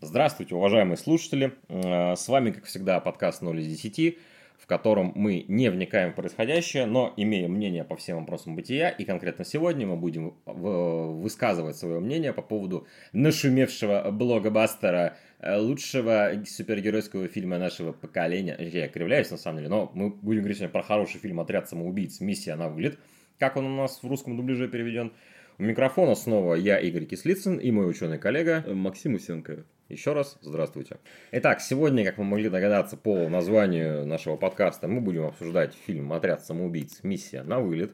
Здравствуйте, уважаемые слушатели. Э, С вами, как всегда, подкаст 0 из 10, в котором мы не вникаем в происходящее, но имеем мнение по всем вопросам бытия. И конкретно сегодня мы будем в- высказывать свое мнение по поводу нашумевшего блогобастера э, лучшего супергеройского фильма нашего поколения. Я кривляюсь, на самом деле, но мы будем говорить сегодня про хороший фильм «Отряд самоубийц. Миссия на вылет». Как он у нас в русском дубляже переведен. У микрофона снова я, Игорь Кислицын, и мой ученый коллега Максим Усенко. Еще раз здравствуйте. Итак, сегодня, как вы могли догадаться по названию нашего подкаста, мы будем обсуждать фильм «Отряд самоубийц. Миссия на вылет».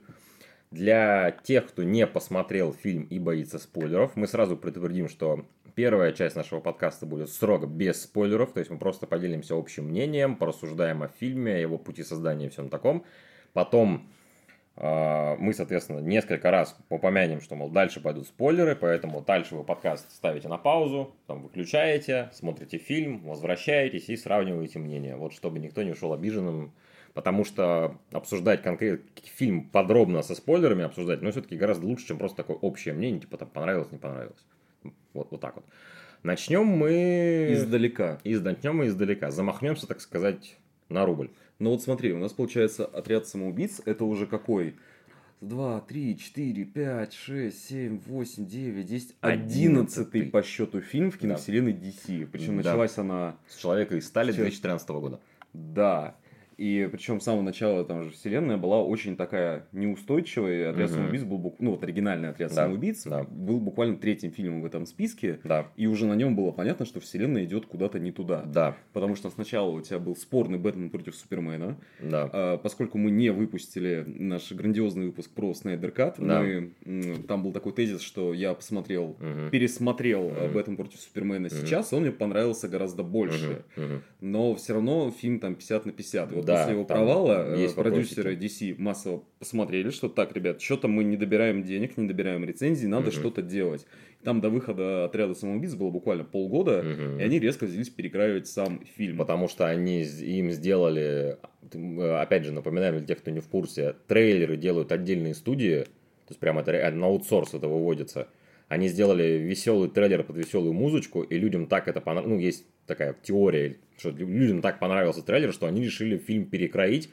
Для тех, кто не посмотрел фильм и боится спойлеров, мы сразу предупредим, что первая часть нашего подкаста будет строго без спойлеров, то есть мы просто поделимся общим мнением, порассуждаем о фильме, о его пути создания и всем таком. Потом мы, соответственно, несколько раз упомянем, что, мол, дальше пойдут спойлеры, поэтому дальше вы подкаст ставите на паузу, там выключаете, смотрите фильм, возвращаетесь и сравниваете мнение. Вот чтобы никто не ушел обиженным, потому что обсуждать конкретно фильм подробно со спойлерами обсуждать, ну, все-таки гораздо лучше, чем просто такое общее мнение, типа там понравилось, не понравилось. Вот, вот так вот. Начнем мы... Издалека. Из... Начнем мы издалека. Замахнемся, так сказать, на рубль. Ну вот смотри, у нас получается отряд самоубийц, это уже какой? Два, три, четыре, пять, шесть, семь, восемь, девять, десять, одиннадцатый Одиннадцатый. по счету фильм в киновселенной DC. Причем Да. началась она, С человека из стали Чё? 2013 года. да. И причем с самого начала там же вселенная была очень такая неустойчивая. Отряд самоубийц был, бук- ну вот оригинальный отряд Да, самоубийц да. был буквально третьим фильмом в этом списке. Да, И уже на нем было понятно, что вселенная идет куда-то не туда. да, Потому что сначала у тебя был спорный Бэтмен против Супермена. да. А, Поскольку мы не выпустили наш грандиозный выпуск про Снайдер Кат, Да. мы, там был такой тезис, что я посмотрел, Мгм. пересмотрел Мгм. Бэтмен против Супермена Мгм. сейчас, он мне понравился гораздо больше. Мгм. Но все равно фильм там 50 на 50. И вот Да, после его провала э, есть продюсеры вопросики. DC массово посмотрели, что так, ребят, что-то мы не добираем денег, не добираем рецензий, надо Мгм. что-то делать. Там до выхода отряда самоубийц было буквально полгода, Мгм. и они резко взялись перекраивать сам фильм. Потому что они им сделали, э, опять же, напоминаем для тех, кто не в курсе, трейлеры делают отдельные студии, то есть прямо это на аутсорс это выводится. Они сделали веселый трейлер под веселую музычку, и людям так это понравилось. Ну, есть такая теория, что лю- людям так понравился трейлер, что они решили фильм перекроить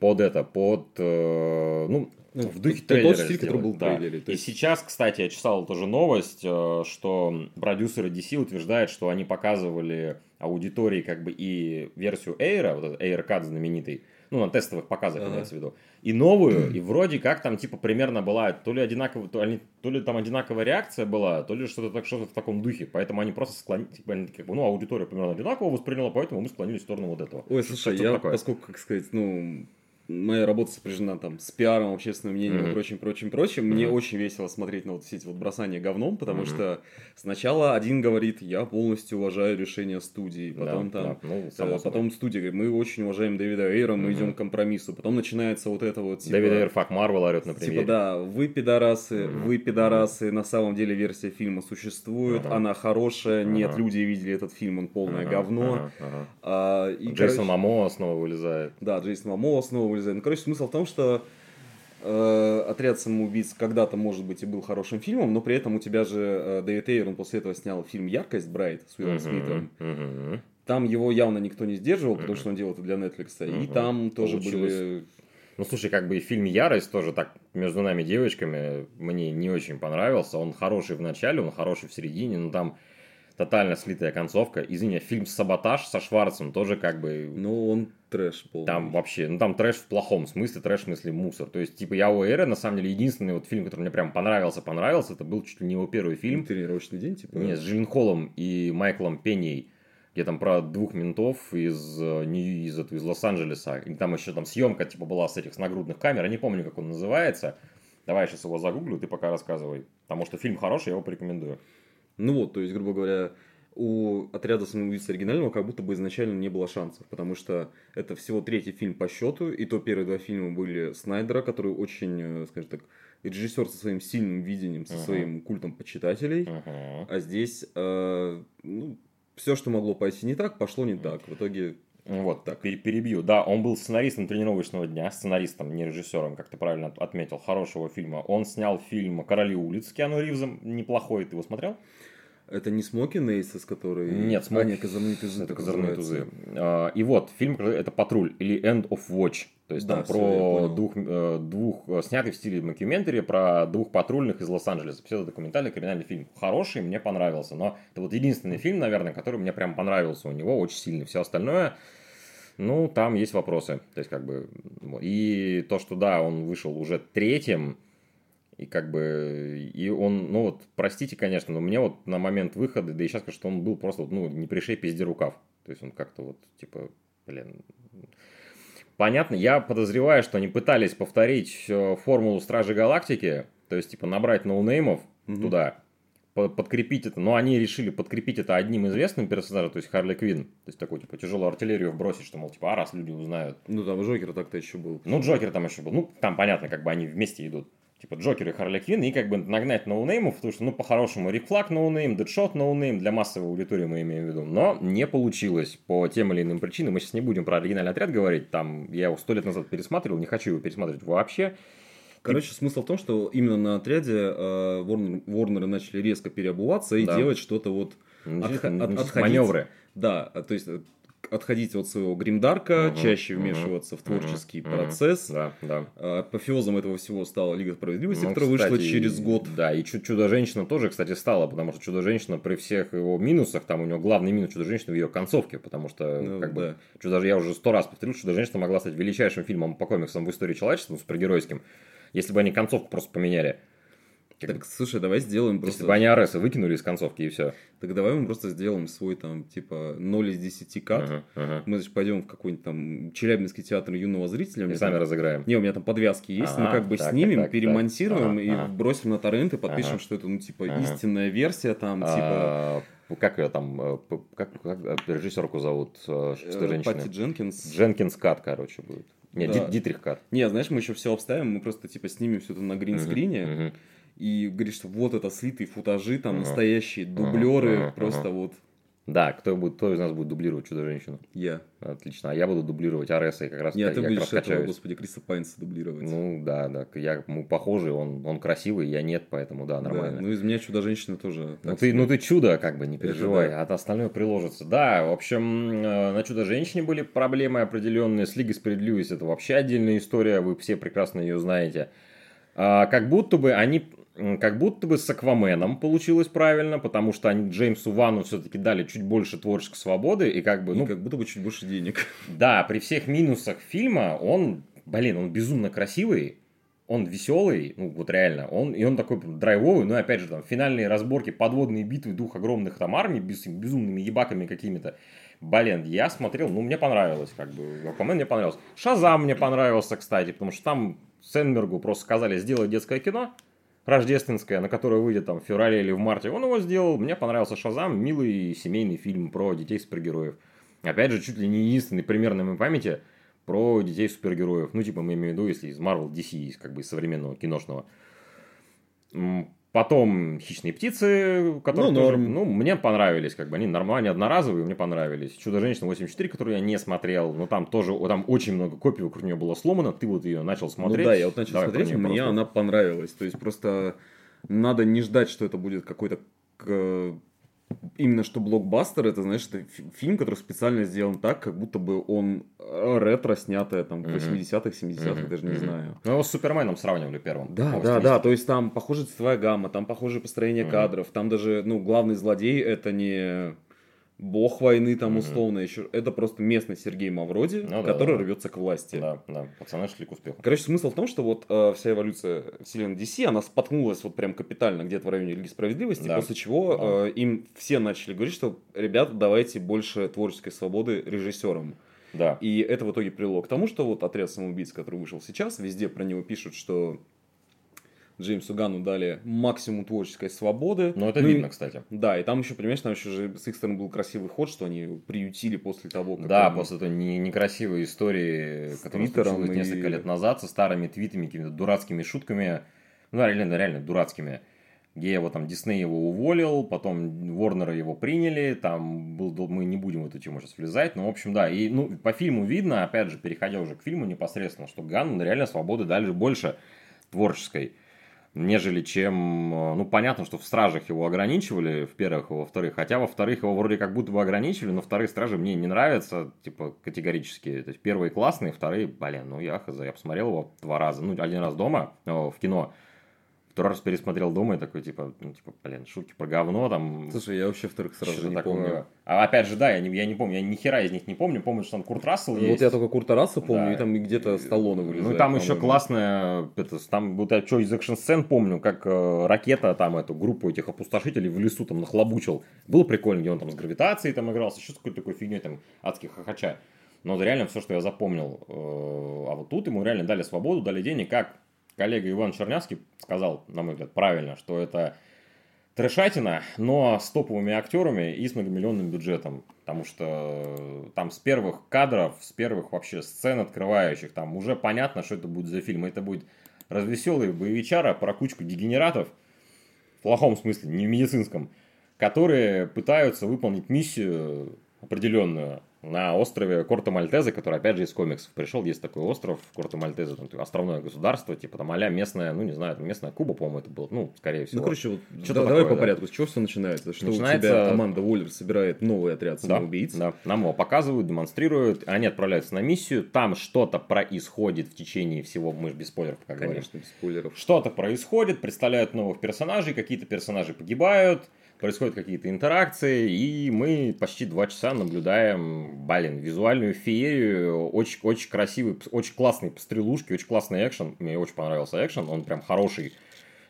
под это, под, э, ну, Ну, в духе тот трейлера стиль, который был в да. трейлере, то И есть- сейчас, кстати, я читал тоже новость, э, что продюсеры DC утверждают, что они показывали аудитории как бы и версию Air, вот этот AirCut знаменитый, ну, на тестовых показах Ага. имеется в виду, и новую, и вроде как там типа примерно была то ли одинаковая, то, ли- то ли там одинаковая реакция была, то ли что-то так, что-то в таком духе, поэтому они просто склонились, типа, они как бы, ну, аудитория примерно одинаково восприняла, поэтому мы склонились в сторону вот этого. Ой, слушай, я, такое. поскольку, как сказать, ну, моя работа сопряжена там с пиаром, общественным мнением Мгм. и прочим, прочим, прочим, мне Мгм. очень весело смотреть на вот все эти вот бросания говном, потому Мгм. что сначала один говорит, я полностью уважаю решение студии, Да, потом там... да, ну, э, само. Потом студия говорит, мы очень уважаем Дэвида Эйра, мы Мгм. идем к компромиссу. Потом начинается вот это вот, типа... Дэвид Эйр, фак Марвел орет на премьере. Типа, да, вы пидорасы, Мгм. вы пидорасы, на самом деле версия фильма существует, Ага. она хорошая, нет, Ага. люди видели этот фильм, он полное Ага, говно. ага, ага. А, и, Джейсон короче, Мамо снова вылезает. Да, Джейсон Мамо снова вылезает. Ну, короче, смысл в том, что э, «Отряд самоубийц» когда-то, может быть, и был хорошим фильмом, но при этом у тебя же э, Дэвид Эйр, он после этого снял фильм «Яркость» Брайт с Уиллом Мгм, Смитом. мгм. Там его явно никто не сдерживал, потому что он делал это для Netflix. И Мгм. там тоже Получилось. были... Ну, слушай, как бы и фильм «Ярость» тоже так между нами девочками мне не очень понравился. Он хороший в начале, он хороший в середине, но там тотально слитая концовка. Извини, фильм «Саботаж» со Шварцем тоже как бы... Ну, он трэш полный. Там вообще, ну там трэш в плохом смысле, трэш в смысле мусор. То есть, типа, я у Эра, на самом деле, единственный вот фильм, который мне прям понравился, понравился, это был чуть ли не его первый фильм. Тренировочный день, типа. Не, с Джилленхолом и Майклом Пеней, где там про двух ментов из, э, не- из, из Лос-Анджелеса. И там еще там съемка типа была с этих с нагрудных камер. Я не помню, как он называется. Давай я сейчас его загуглю, ты пока рассказывай. Потому что фильм хороший, я его порекомендую. Ну вот, то есть, грубо говоря, у отряда самоубийц оригинального как будто бы изначально не было шансов, потому что это всего третий фильм по счету, и то первые два фильма были Снайдера, который очень, э, скажем так, режиссер со своим сильным видением, со Ага. своим культом почитателей, Мгм. а здесь э, ну, все, что могло пойти не так, пошло не так. В итоге Вот, так, пере- перебью. Да, он был сценаристом тренировочного дня, сценаристом, не режиссером, как ты правильно от- отметил, хорошего фильма. Он снял фильм «Короли улиц» с Киану Ривзом, неплохой, ты его смотрел? Это не Smokin' Aces, который... Нет, Smokin'... А, козырные тузы. Это козырные тузы. А, и вот, фильм это «Патруль» или «End of Watch». То есть да, там про двух, э, двух, э, снятый в стиле мокюментари про двух патрульных из Лос-Анджелеса. Все это документальный криминальный фильм. Хороший, мне понравился. Но это вот единственный фильм, наверное, который мне прям понравился. У него очень сильный. Все остальное, ну, там есть вопросы. То есть, как бы... И то, что, да, он вышел уже третьим, и как бы, и он, ну вот, простите, конечно, но мне вот на момент выхода, да и сейчас, что он был просто, ну, не пришей пизди рукав. То есть он как-то вот, типа, блин, Понятно, я подозреваю, что они пытались повторить э, формулу Стражи Галактики, то есть, типа, набрать ноунеймов угу. туда, подкрепить это, но они решили подкрепить это одним известным персонажем, то есть Харли Квин, то есть такую, типа, тяжелую артиллерию вбросить, что, мол, типа, а раз люди узнают. Ну, там Джокер так-то еще был. Ну, Джокер там еще был. Ну, там понятно, как бы они вместе идут типа Джокер и Харли Квинн, и как бы нагнать ноунеймов, потому что, ну, по-хорошему, Рик Флаг ноунейм, Дэдшот ноунейм, для массовой аудитории мы имеем в виду, но не получилось по тем или иным причинам. Мы сейчас не будем про оригинальный отряд говорить, там, я его сто лет назад пересматривал, не хочу его пересматривать вообще. Короче, смысл в том, что именно на отряде э, начали резко переобуваться и да. делать что-то вот... От, от, отходить. Маневры. Да, то есть отходить от своего гримдарка, угу, чаще вмешиваться угу, в творческий угу, процесс. Да, да. Апофеозом этого всего стала Лига справедливости, ну, которая кстати, вышла через год. Да, и Чудо-женщина тоже, кстати, стала, потому что Чудо-женщина при всех его минусах, там у него главный минус Чудо-женщины в ее концовке, потому что, ну, как да. бы, Чудо, я уже сто раз повторил, Чудо-женщина могла стать величайшим фильмом по комиксам в истории человечества, ну, супергеройским, если бы они концовку просто поменяли. Так, слушай, давай сделаем просто... Если бы они Ареса выкинули из концовки и все. Так давай мы просто сделаем свой там, типа, 0 из 10 кат. Uh-huh, uh-huh. Мы, значит, пойдем в какой-нибудь там Челябинский театр юного зрителя. И сами там... разыграем. Не, у меня там подвязки есть. Uh-huh, мы как бы так, снимем, так, перемонтируем так, и uh-huh. бросим на торрент и подпишем, uh-huh. что это, ну, типа, uh-huh. истинная версия там, uh-huh. типа... Как ее там, э, как, как режиссерку зовут, э, что женщина? Пати Дженкинс. Дженкинс Кат, короче, будет. Нет, да. Дитрих Кат. Не, знаешь, мы еще все обставим, мы просто, типа, снимем все это на гринскрине. Uh-huh, uh-huh и говорит, что вот это слитые футажи, там настоящие дублеры, просто вот. Да, кто, будет, кто из нас будет дублировать Чудо-женщину? Я. Отлично. А я буду дублировать Ареса и как раз Нет, ты я будешь этого, господи, Криса Пайнса дублировать. Ну, да, да. Я, мы похожи, он, он красивый, я нет, поэтому да, нормально. Да, ну, из меня Чудо-женщина тоже. Ну ты, ну, ты чудо, как бы, не переживай, Это, да. а остальное приложится. Да, в общем, э, на Чудо-женщине были проблемы определенные. С Лигой Справедливости это вообще отдельная история, вы все прекрасно ее знаете. А, как будто бы они как будто бы с Акваменом получилось правильно, потому что они Джеймсу Вану все-таки дали чуть больше творческой свободы и как бы, ну... И как будто бы чуть больше денег. Да, при всех минусах фильма он, блин, он безумно красивый, он веселый, ну вот реально, он, и он такой драйвовый, ну опять же там финальные разборки, подводные битвы двух огромных там армий без, безумными ебаками какими-то. Блин, я смотрел, ну мне понравилось, как бы, Аквамен мне понравился. Шазам мне понравился, кстати, потому что там Сенбергу просто сказали сделать детское кино, рождественская, на которую выйдет там в феврале или в марте, он его сделал. Мне понравился Шазам, милый семейный фильм про детей супергероев. Опять же, чуть ли не единственный пример на моей памяти про детей супергероев. Ну, типа, мы имеем в виду, если из Marvel DC, из как бы современного киношного. Потом «Хищные птицы», которые ну, тоже, ну, мне понравились, как бы они нормальные, одноразовые, мне понравились. «Чудо-женщина 84», которую я не смотрел, но там тоже, там очень много копий вокруг нее было сломано, ты вот ее начал смотреть. Ну да, я вот начал Давай смотреть, мне просто... она понравилась. То есть просто надо не ждать, что это будет какой-то именно что блокбастер, это, знаешь, это фильм, который специально сделан так, как будто бы он э, ретро снятое там в 80-х, 70-х, mm-hmm. даже не mm-hmm. знаю. Ну, его с Суперменом сравнивали первым. Да, да, да, то есть там похожая цветовая гамма, там похожее построение mm-hmm. кадров, там даже, ну, главный злодей это не бог войны там условно mm-hmm. еще. Это просто местный Сергей Мавроди, ну, который да, да. рвется к власти. Да, да, пацаны шли к успеху. Короче, смысл в том, что вот э, вся эволюция вселенной DC, она споткнулась вот прям капитально где-то в районе Лиги Справедливости, да. после чего да. э, им все начали говорить, что, ребята, давайте больше творческой свободы режиссерам. Да. И это в итоге привело к тому, что вот отряд самоубийц, который вышел сейчас, везде про него пишут, что Джеймсу Ганну дали максимум творческой свободы. Ну, это ну, видно, кстати. Да, и там еще, понимаешь, там еще же с их стороны был красивый ход, что они приютили после того, как... Да, они... после той не, некрасивой истории, с которая случилась и... несколько лет назад, со старыми твитами, какими-то дурацкими шутками. Ну, реально, реально дурацкими. Где его там Дисней его уволил, потом Ворнера его приняли, там был, мы не будем в эту тему сейчас влезать, но в общем, да, и ну, по фильму видно, опять же, переходя уже к фильму непосредственно, что Ганну реально свободы дали больше творческой. Нежели чем, э, ну, понятно, что в Стражах его ограничивали, в первых и во вторых, хотя во вторых его вроде как будто бы ограничивали, но вторые Стражи мне не нравятся, типа, категорически. То есть первые классные, вторые, блин, ну, я хз, я посмотрел его два раза, ну, один раз дома, в кино, Второй раз пересмотрел дома и такой, типа, ну, типа, блин, шутки про говно там. Слушай, я вообще вторых сразу не такого. помню. А опять же, да, я не, я не помню, я ни хера из них не помню. Помню, что там Курт Рассел ну, есть. Вот я только Курта Рассел помню, да. и там где-то Сталлоне вылезает. Ну, там еще классная, это, там вот я что из экшн-сцен помню, как э, ракета там эту группу этих опустошителей в лесу там нахлобучил. Было прикольно, где он там с гравитацией там игрался, еще с какой-то такой фигней там адских хохоча. Но это реально все, что я запомнил. Э, а вот тут ему реально дали свободу, дали денег, как коллега Иван Чернявский сказал, на мой взгляд, правильно, что это трешатина, но с топовыми актерами и с многомиллионным бюджетом. Потому что там с первых кадров, с первых вообще сцен открывающих, там уже понятно, что это будет за фильм. Это будет развеселый боевичара про кучку дегенератов, в плохом смысле, не в медицинском, которые пытаются выполнить миссию определенную на острове Корто Мальтезе, который, опять же, из комиксов пришел. Есть такой остров Корто Мальтезе, там, островное государство, типа там а местная, ну, не знаю, там, местная Куба, по-моему, это было, ну, скорее всего. Ну, короче, вот, да, такое, давай по да? порядку. С чего все начинается? Что начинается... у тебя команда Уоллер собирает новый отряд самоубийц? Да, да, нам его показывают, демонстрируют, они отправляются на миссию, там что-то происходит в течение всего, мы же без спойлеров, как Конечно, говорим. без спойлеров. Что-то происходит, представляют новых персонажей, какие-то персонажи погибают, происходят какие-то интеракции, и мы почти два часа наблюдаем, блин, визуальную феерию, очень, очень красивый, очень классные пострелушки, очень классный экшен, мне очень понравился экшен, он прям хороший,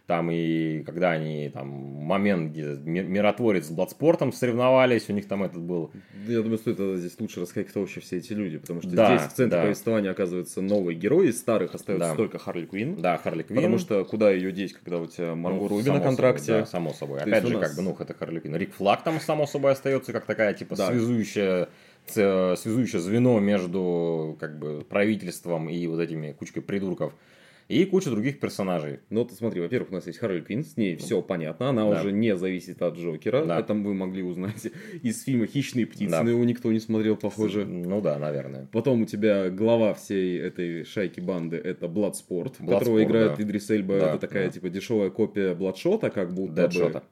там и когда они там момент, где миротворец с Бладспортом соревновались, у них там этот был. Я думаю, стоит здесь лучше рассказать, кто вообще все эти люди, потому что да, здесь в центре да. повествования оказывается новый герой, из старых остается да. только Харли Квин. Да, Харли Квин. Потому что куда ее деть, когда у тебя Марго ну, Руби на контракте? Собой, да, само собой. То Опять же, нас... как бы, ну, это Харли Квин. Рик Флаг там, само собой, остается как такая, типа, да. связующая связующее звено между как бы правительством и вот этими кучкой придурков и куча других персонажей. Ну, ты смотри, во-первых, у нас есть Харли Квинн, с ней все понятно, она да. уже не зависит от Джокера, да. это вы могли узнать из фильма «Хищные птицы», да. но его никто не смотрел, похоже. Ну да, наверное. Потом у тебя глава всей этой шайки банды, это Бладспорт, которого играет да. Идрис Эльба, да, это такая, да. типа, дешевая копия Бладшота, как будто Дэдшота. бы.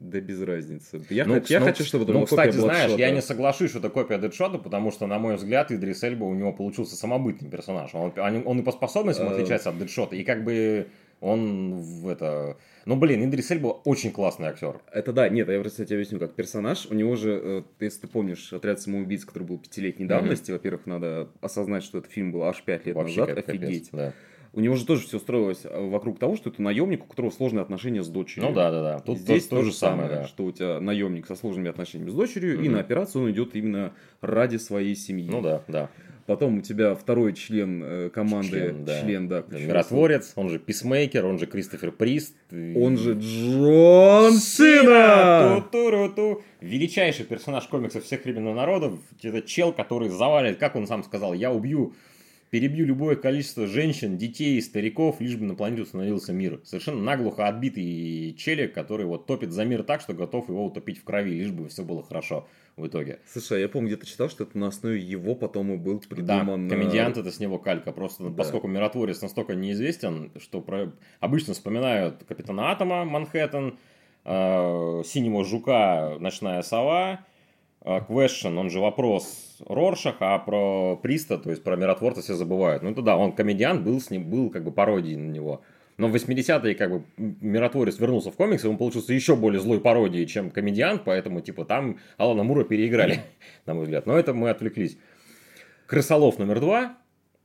Да без разницы. Я, ну, я ну, хочу, чтобы это ну, была кстати, знаешь, я не соглашусь, что это копия Дэдшота, потому что, на мой взгляд, Идрис Эльба у него получился самобытный персонаж. Он, он и по способностям э, отличается от Дэдшота, и как бы он в это... Ну, блин, Идрис Эльба очень классный актер. Это да, нет, я просто тебе объясню, как персонаж. У него же, э, если ты помнишь, «Отряд самоубийц», который был пятилетней давности, mm-hmm. во-первых, надо осознать, что этот фильм был аж пять лет Вообще назад, офигеть. Капец, да у него же тоже все строилось э, вокруг того, что это наемник, у которого сложные отношения с дочерью. Ну да, да, да. Тут здесь то, то же самое, да. что у тебя наемник со сложными отношениями с дочерью, угу. и на операцию он идет именно ради своей семьи. Ну да, да. Потом у тебя второй член э, команды, член, да. член, да Миротворец, он же Писмейкер, он же Кристофер Прист. Он же Джон Сина! Величайший персонаж комиксов всех времен народов. Это чел, который завалит, как он сам сказал, я убью Перебью любое количество женщин, детей и стариков, лишь бы на планете установился мир. Совершенно наглухо отбитый челик, который вот топит за мир так, что готов его утопить в крови, лишь бы все было хорошо в итоге. Слушай, а я помню, где-то читал, что это на основе его потом и был придуман... Да, комедиант это с него калька. Просто да. поскольку миротворец настолько неизвестен, что про... обычно вспоминают Капитана Атома, Манхэттен, э, Синего Жука, Ночная Сова, э, Question, он же вопрос Роршах, а про Приста, то есть про миротворца все забывают. Ну, это да, он комедиант, был с ним, был как бы пародией на него. Но в 80-е как бы миротворец вернулся в комиксы, он получился еще более злой пародией, чем комедиант, поэтому типа там Алана Мура переиграли, на мой взгляд. Но это мы отвлеклись. Крысолов номер два,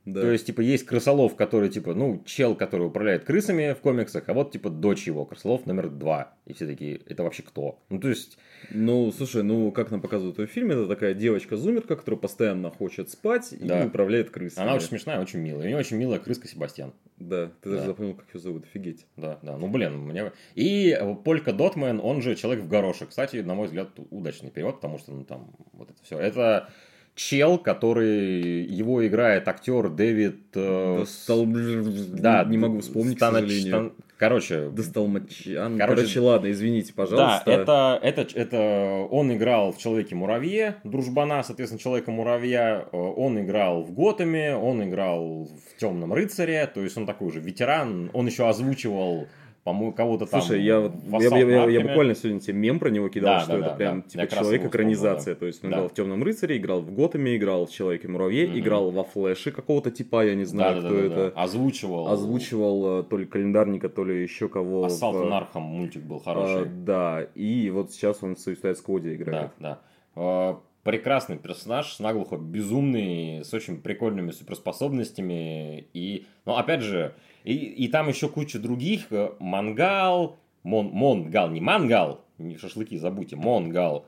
да. То есть, типа, есть крысолов, который, типа, ну, чел, который управляет крысами в комиксах, а вот, типа, дочь его, крысолов номер два. И все такие, это вообще кто? Ну, то есть... Ну, слушай, ну, как нам показывают в фильме, это такая девочка-зумерка, которая постоянно хочет спать и да. управляет крысами. Она очень смешная, очень милая. У нее очень милая крыска Себастьян. Да, ты да. даже запомнил, как ее зовут, офигеть. Да, да, ну, блин, мне... И Полька Дотмен, он же Человек в горошек. Кстати, на мой взгляд, удачный перевод, потому что, ну, там, вот это все. Это чел, который его играет актер Дэвид... Э, Достал... Да, не могу вспомнить, Станоч... к сожалению. Короче... Дастмалчян. Короче, Короче, ладно, извините, пожалуйста. Да, это, это, это он играл в Человеке-муравье, дружбана, соответственно, Человека-муравья. Э, он играл в Готэме, он играл в Темном рыцаре, то есть он такой же ветеран. Он еще озвучивал по-моему, кого-то там Слушай, я, я, я, я, буквально сегодня тебе мем про него кидал, Да, что да, это да, прям да. типа Я как раз человек его вспомнил, экранизация. да. То есть он Да. играл в Темном рыцаре, играл в Готэме, играл в Человеке муравье, Мгм. играл во Флэше какого-то типа, я не знаю, Да, да, кто да, да, это. да. Озвучивал. Озвучивал э, то ли календарника, то ли еще кого. Assault в- Arkham мультик был а, хороший. да, и вот сейчас он в Suicide Squad играет. Да, да. Э, Прекрасный персонаж, наглухо безумный, с очень прикольными суперспособностями. И, ну, опять же, и, там еще куча других. э, Мангал, Мон, Монгал, не Мангал, не шашлыки, забудьте, Монгал.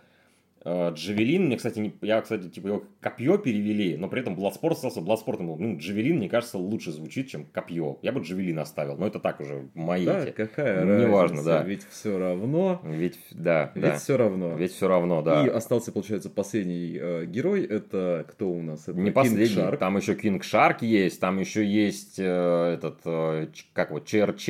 Э, Джавелин, мне, кстати, не, я, кстати, типа его копье перевели, но при этом Бладспорт остался Бладспортом. Ну, Джавелин, мне кажется, лучше звучит, чем копье. Я бы Джавелин оставил, но это так уже мои Да, эти. какая Неважно, разница, да. Ведь все равно. Ведь, да, Ведь да. все равно. Ведь все равно, да. И остался, получается, последний э, герой. Это кто у нас? Это Не King последний, Shark. там еще King Shark есть, там еще есть э, этот, э, как вот, ЧРЧ,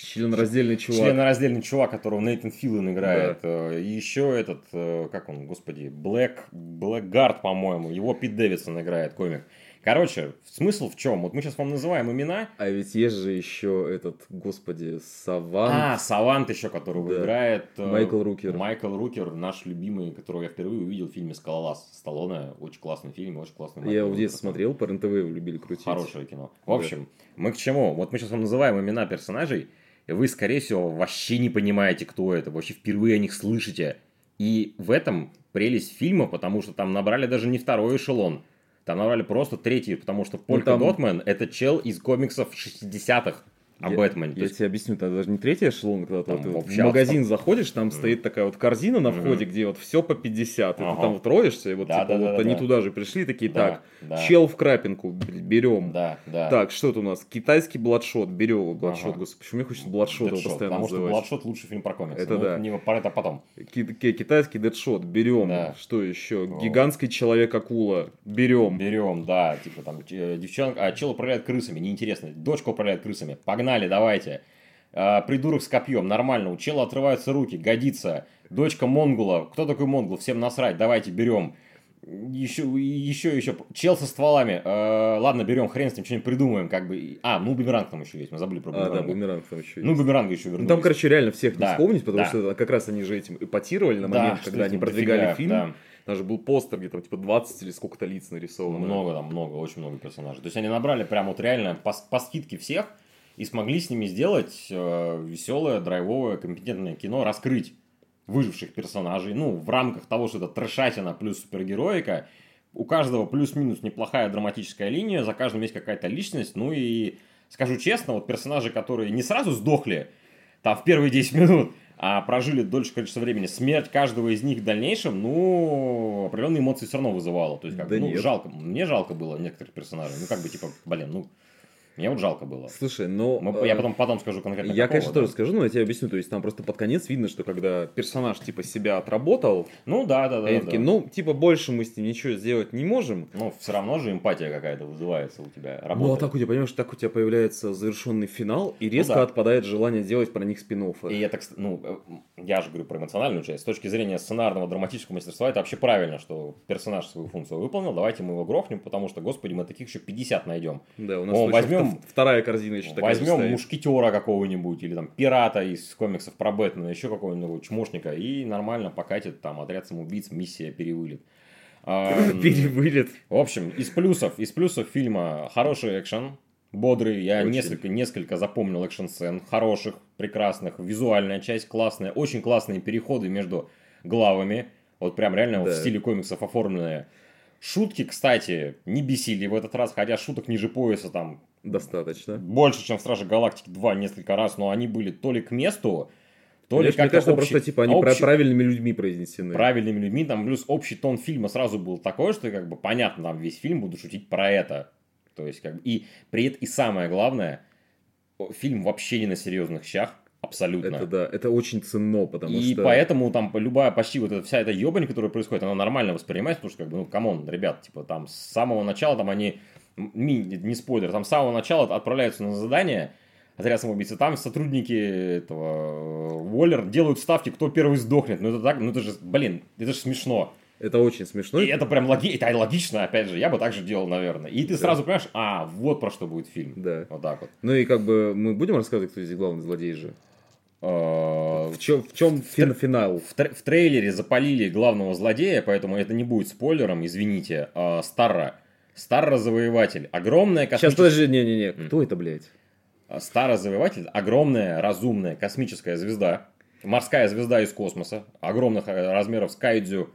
Членораздельный чувак. членораздельный чувак, которого Нейтан Филлен играет. э, И еще этот, э, как он, господи, Блэк, Блэкгард, по-моему, его Пит Дэвидсон играет, комик. Короче, смысл в чем? Вот мы сейчас вам называем имена. А ведь есть же еще этот, господи, Саван. А, Савант еще, которого Да. играет... э, Майкл Рукер. Майкл Рукер, наш любимый, которого я впервые увидел в фильме «Скалолаз» Сталлоне. Очень классный фильм, очень классный Я его Майкл в детстве смотрел, по РНТВ его любили крутить. Хорошее кино. В общем, мы к чему? Вот мы сейчас вам называем имена персонажей, вы, скорее всего, вообще не понимаете, кто это, вообще впервые о них слышите. И в этом прелесть фильма, потому что там набрали даже не второй эшелон, там набрали просто третий, потому что Полька Ну, там- Дотман это чел из комиксов 60-х о Я- Бэтмене. Я есть тебе объясню, это даже не третий эшелон, когда Там ты в магазин заходишь, там стоит такая вот корзина на входе, где вот все по 50, и Ага. ты там вот роешься, и вот Да, типа да, вот да, они да. туда же пришли, такие, Да, так, да. чел в крапинку, берем. Да, да. Так, что это у нас? Китайский бладшот, берем бладшот, Ага. господи, почему мне хочется бладшот его постоянно потому что называть? Бладшот лучший фильм про комиксы. Это Ну, да. Не, это потом. Ки- ки- Китайский дедшот, берем. Да. Что еще? О. Гигантский человек-акула, берем. Берем, да, типа там э, девчонка, а чел управляет крысами, неинтересно. Дочка управляет крысами. Погнали, давайте. А, придурок с копьем, нормально. У чела отрываются руки, годится. Дочка Монгула. Кто такой Монгул? Всем насрать, давайте, берем. Еще, еще, еще. Чел со стволами. Э, ладно, берем, хрен с ним, что-нибудь придумаем. Как бы. А, ну бумеранг там еще есть. Мы забыли про А, да, бумеранг. бумеранг там еще ну, есть. бумеранга еще Ну, вернулись. там, короче, реально всех не Да, вспомнить, потому да. что как раз они же этим эпатировали на Да, момент, что когда они продвигали дофига, фильм. да. Даже был постер, где там типа 20 или сколько-то лиц нарисовано. Много там, много, очень много персонажей. То есть они набрали прям вот реально по, по скидке всех и смогли с ними сделать э, веселое, драйвовое, компетентное кино, раскрыть выживших персонажей. Ну, в рамках того, что это трешатина плюс супергероика. У каждого плюс-минус неплохая драматическая линия, за каждым есть какая-то личность. Ну и, скажу честно, вот персонажи, которые не сразу сдохли, там в первые 10 минут, а прожили дольше количество времени, смерть каждого из них в дальнейшем, ну, определенные эмоции все равно вызывало. То есть, как бы, Да ну, нет. жалко, мне жалко было некоторых персонажей. Ну, как бы, типа, блин, ну, мне вот жалко было. Слушай, но... Мы- Я потом, потом скажу конкретно. Я, какого, конечно, да. тоже скажу, но я тебе объясню. То есть там просто под конец видно, что когда персонаж типа себя отработал, Ну, да, да, да. они да. такие, ну, типа больше мы с ним ничего сделать не можем. Ну, все равно же эмпатия какая-то вызывается у тебя. Ну, а Работает. так у тебя, понимаешь, так у тебя появляется завершенный финал, и резко да. отпадает желание делать про них спин И это, кстати, ну, э, я же говорю про эмоциональную часть. С точки зрения сценарного, драматического мастерства, это вообще правильно, что персонаж свою функцию выполнил, давайте мы его грохнем, потому что, господи, мы таких еще 50 найдем. Да, у нас О, еще возьмем- вт- вторая корзина еще такая Возьмем стоит. мушкетера какого-нибудь, или там пирата из комиксов про Бэтмена, еще какого-нибудь чмошника, и нормально покатит там отряд самоубийц, миссия перевылет. А, Перевылет. В общем, из плюсов, из плюсов фильма хороший экшен, бодрый. Я Очень. несколько, несколько запомнил экшн-сцен, хороших, прекрасных. Визуальная часть классная, очень классные переходы между главами. Вот прям реально вот Да. в стиле комиксов оформленные. Шутки, кстати, не бесили в этот раз, хотя шуток ниже пояса там Достаточно. больше, чем в Страже Галактики 2 несколько раз, но они были то ли к месту, то ли Знаешь, Мне как-то кажется, общий- просто типа они общий- правильными людьми произнесены. правильными людьми, там плюс общий тон фильма сразу был такой, что как бы понятно, там весь фильм буду шутить про это. То есть, как бы, и при этом, и самое главное, фильм вообще не на серьезных щах, абсолютно. Это да, это очень ценно, потому и что... поэтому там любая почти вот эта вся эта ебань, которая происходит, она нормально воспринимается, потому что, как бы, ну, come on, ребят, типа, там с самого начала, там они, ми- не спойлер, там с самого начала отправляются на задание, отряд самоубийцы, там сотрудники этого Уоллер делают ставки, кто первый сдохнет. Ну это так, ну это же, блин, это же смешно. Это очень смешно. И это прям логи... это логично, опять же, я бы так же делал, наверное. И ты Да. сразу понимаешь, а, вот про что будет фильм. Да. Вот так вот. Ну и как бы мы будем рассказывать, кто здесь главный злодей же? э, В чем, в чем фин- финал? в, тр- в трейлере запалили главного злодея, поэтому это не будет спойлером, извините. Э, Старра. Старра-завоеватель. Огромная Сейчас, космическая... подожди, не-не-не, кто это, блядь? Старо-завоеватель – огромная, разумная космическая звезда, морская звезда из космоса, огромных э, размеров скайдзю,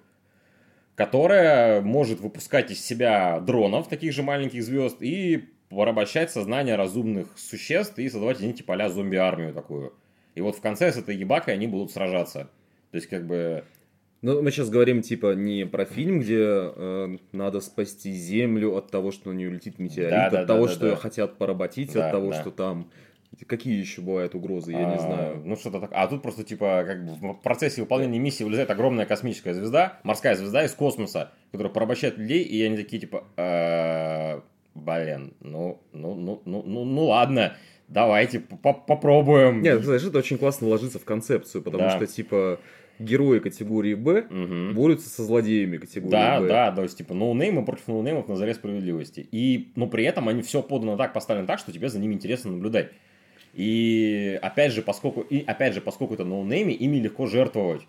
которая может выпускать из себя дронов, таких же маленьких звезд, и порабощать сознание разумных существ и создавать, извините, поля зомби-армию такую. И вот в конце с этой ебакой они будут сражаться. То есть, как бы, Ну, мы сейчас говорим, типа, не про фильм, где э, надо спасти Землю от того, что на нее летит метеорит, Да, от да, того, да, что да. ее хотят поработить, Да, от того, да. что там... Какие еще бывают угрозы, я не А, знаю. Ну, что-то так. А тут просто, типа, как бы в процессе выполнения миссии вылезает огромная космическая звезда, морская звезда из космоса, которая порабощает людей, и они такие, типа, «Э, блин, ну, ну, ну, ну, ну, ну ладно, давайте по- попробуем. Нет, знаешь, это очень классно ложится в концепцию, потому Да. что, типа, герои категории Б Мгм. борются со злодеями категории Да, Б. да, то есть, типа, ноунеймы против ноунеймов на заре справедливости. И, ну, при этом они все подано так, поставлено так, что тебе за ними интересно наблюдать. И, опять же, поскольку, и, опять же, поскольку это ноунеймы, ими легко жертвовать.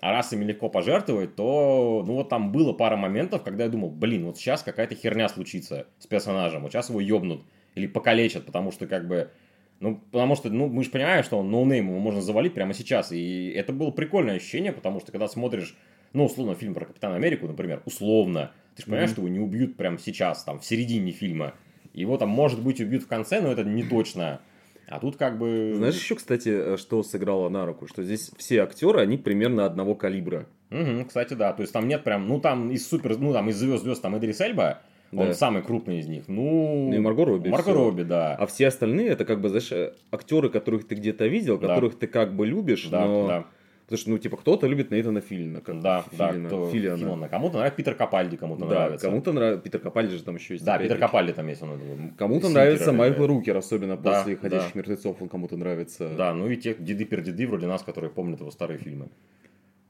А раз ими легко пожертвовать, то, ну, вот там было пара моментов, когда я думал, блин, вот сейчас какая-то херня случится с персонажем, вот сейчас его ёбнут или покалечат, потому что, как бы, ну, потому что, ну, мы же понимаем, что он no-name, его можно завалить прямо сейчас. И это было прикольное ощущение, потому что, когда смотришь, ну, условно, фильм про Капитана Америку, например, условно, ты же понимаешь, Мгм. что его не убьют прямо сейчас, там, в середине фильма. Его там, может быть, убьют в конце, но это не точно. А тут как бы... Знаешь еще, кстати, э, что сыграло на руку? Что здесь все актеры, они примерно одного калибра. Мгм, кстати, да. То есть там нет прям, ну там из супер, ну там из звезд звезд там Идрис Эльба, он Да. самый крупный из них. Ну, Ну и Марго Робби, Марго всё. Робби, да. А все остальные, это как бы, знаешь, э, актеры, которых ты где-то видел, Да. которых ты как бы любишь, да, но... да, Потому что, ну, типа, кто-то любит Нейтана Филина. Как да, да, Филина, кто- Филиана. Филиана. Кому-то нравится Питер Капальди, кому-то Да, нравится. кому-то нравится. Питер Капальди же там еще есть. Да, Питер. Капальди там есть. Он, Кому-то нравится играет. Майкл Рукер, особенно Да, после «Ходячих да. мертвецов», он кому-то нравится. Да, ну и те деды-пердеды вроде нас, которые помнят его старые фильмы.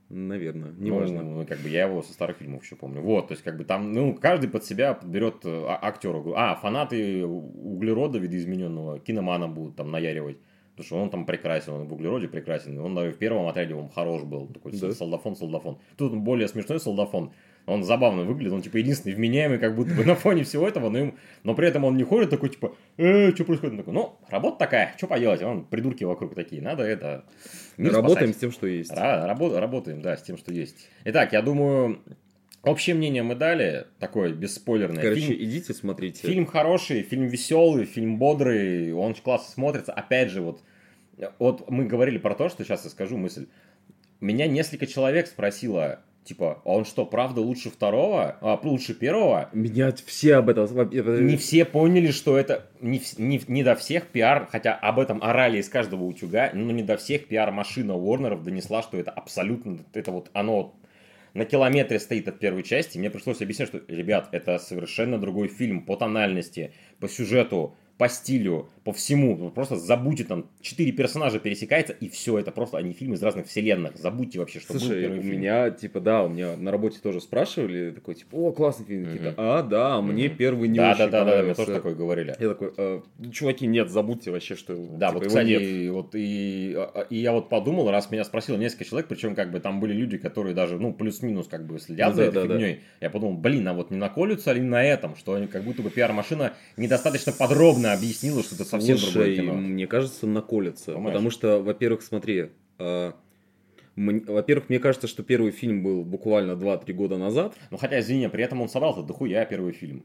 Наверное, Ну, неважно. Ну, как бы я его со старых фильмов еще помню. Вот, то есть, как бы там, ну, каждый под себя подберет э, а- актера. А, фанаты углерода видоизмененного киномана будут там наяривать. Потому что он там прекрасен, он в углероде прекрасен. Он даже в первом отряде он хорош был. Такой Да. солдафон, солдафон. Тут он более смешной солдафон. Он забавно выглядит, он типа единственный вменяемый, как будто бы на фоне всего этого, но, им- но при этом он не ходит такой, типа, э, что происходит? Он такой, ну, работа такая, что поделать, он придурки вокруг такие, надо это... Работаем спасать». с тем, что есть. Ра- рабо- работаем, да, с тем, что есть. Итак, я думаю, общее мнение мы дали, такое бесспойлерное. Короче, фильм, идите, смотрите. фильм хороший, фильм веселый, фильм бодрый, он классно смотрится. Опять же, вот, вот мы говорили про то, что сейчас я скажу мысль. Меня несколько человек спросило, типа, а он что, правда лучше второго, а, лучше первого? Меня все об этом... Не все поняли, что это не, не, не до всех пиар, хотя об этом орали из каждого утюга, но не до всех пиар-машина Уорнеров донесла, что это абсолютно, это вот оно на километре стоит от первой части. Мне пришлось объяснять, что, ребят, это совершенно другой фильм по тональности, по сюжету, по стилю, по всему. Просто забудьте, там, четыре персонажа пересекается, и все, это просто они фильмы из разных вселенных. Забудьте вообще, что был Слушай, первый у фильм. меня, типа, да, у меня на работе тоже спрашивали, такой, типа, о, классный фильм, Мгм. какие-то, а, да, а мне Мгм. первый не да, очень да, да, да, мне понравился». тоже такое говорили. Я такой, «Э, чуваки, нет, забудьте вообще, что Да, типа, вот, кстати, нет». вот и, а, и я вот подумал, раз меня спросило несколько человек, причем как бы там были люди, которые даже, ну, плюс-минус как бы следят Ну за да, этой да, да. фигней. Я подумал, блин, а вот не наколются ли на этом, что они как будто бы пиар-машина недостаточно подробно объяснила, что это совсем другое Слушай, кино. мне кажется, наколется. Думаешь? Потому что, во-первых, смотри, э, во-первых, мне кажется, что первый фильм был буквально 2-3 года назад. Ну, хотя, извини, при этом он собрал-то дохуя первый фильм.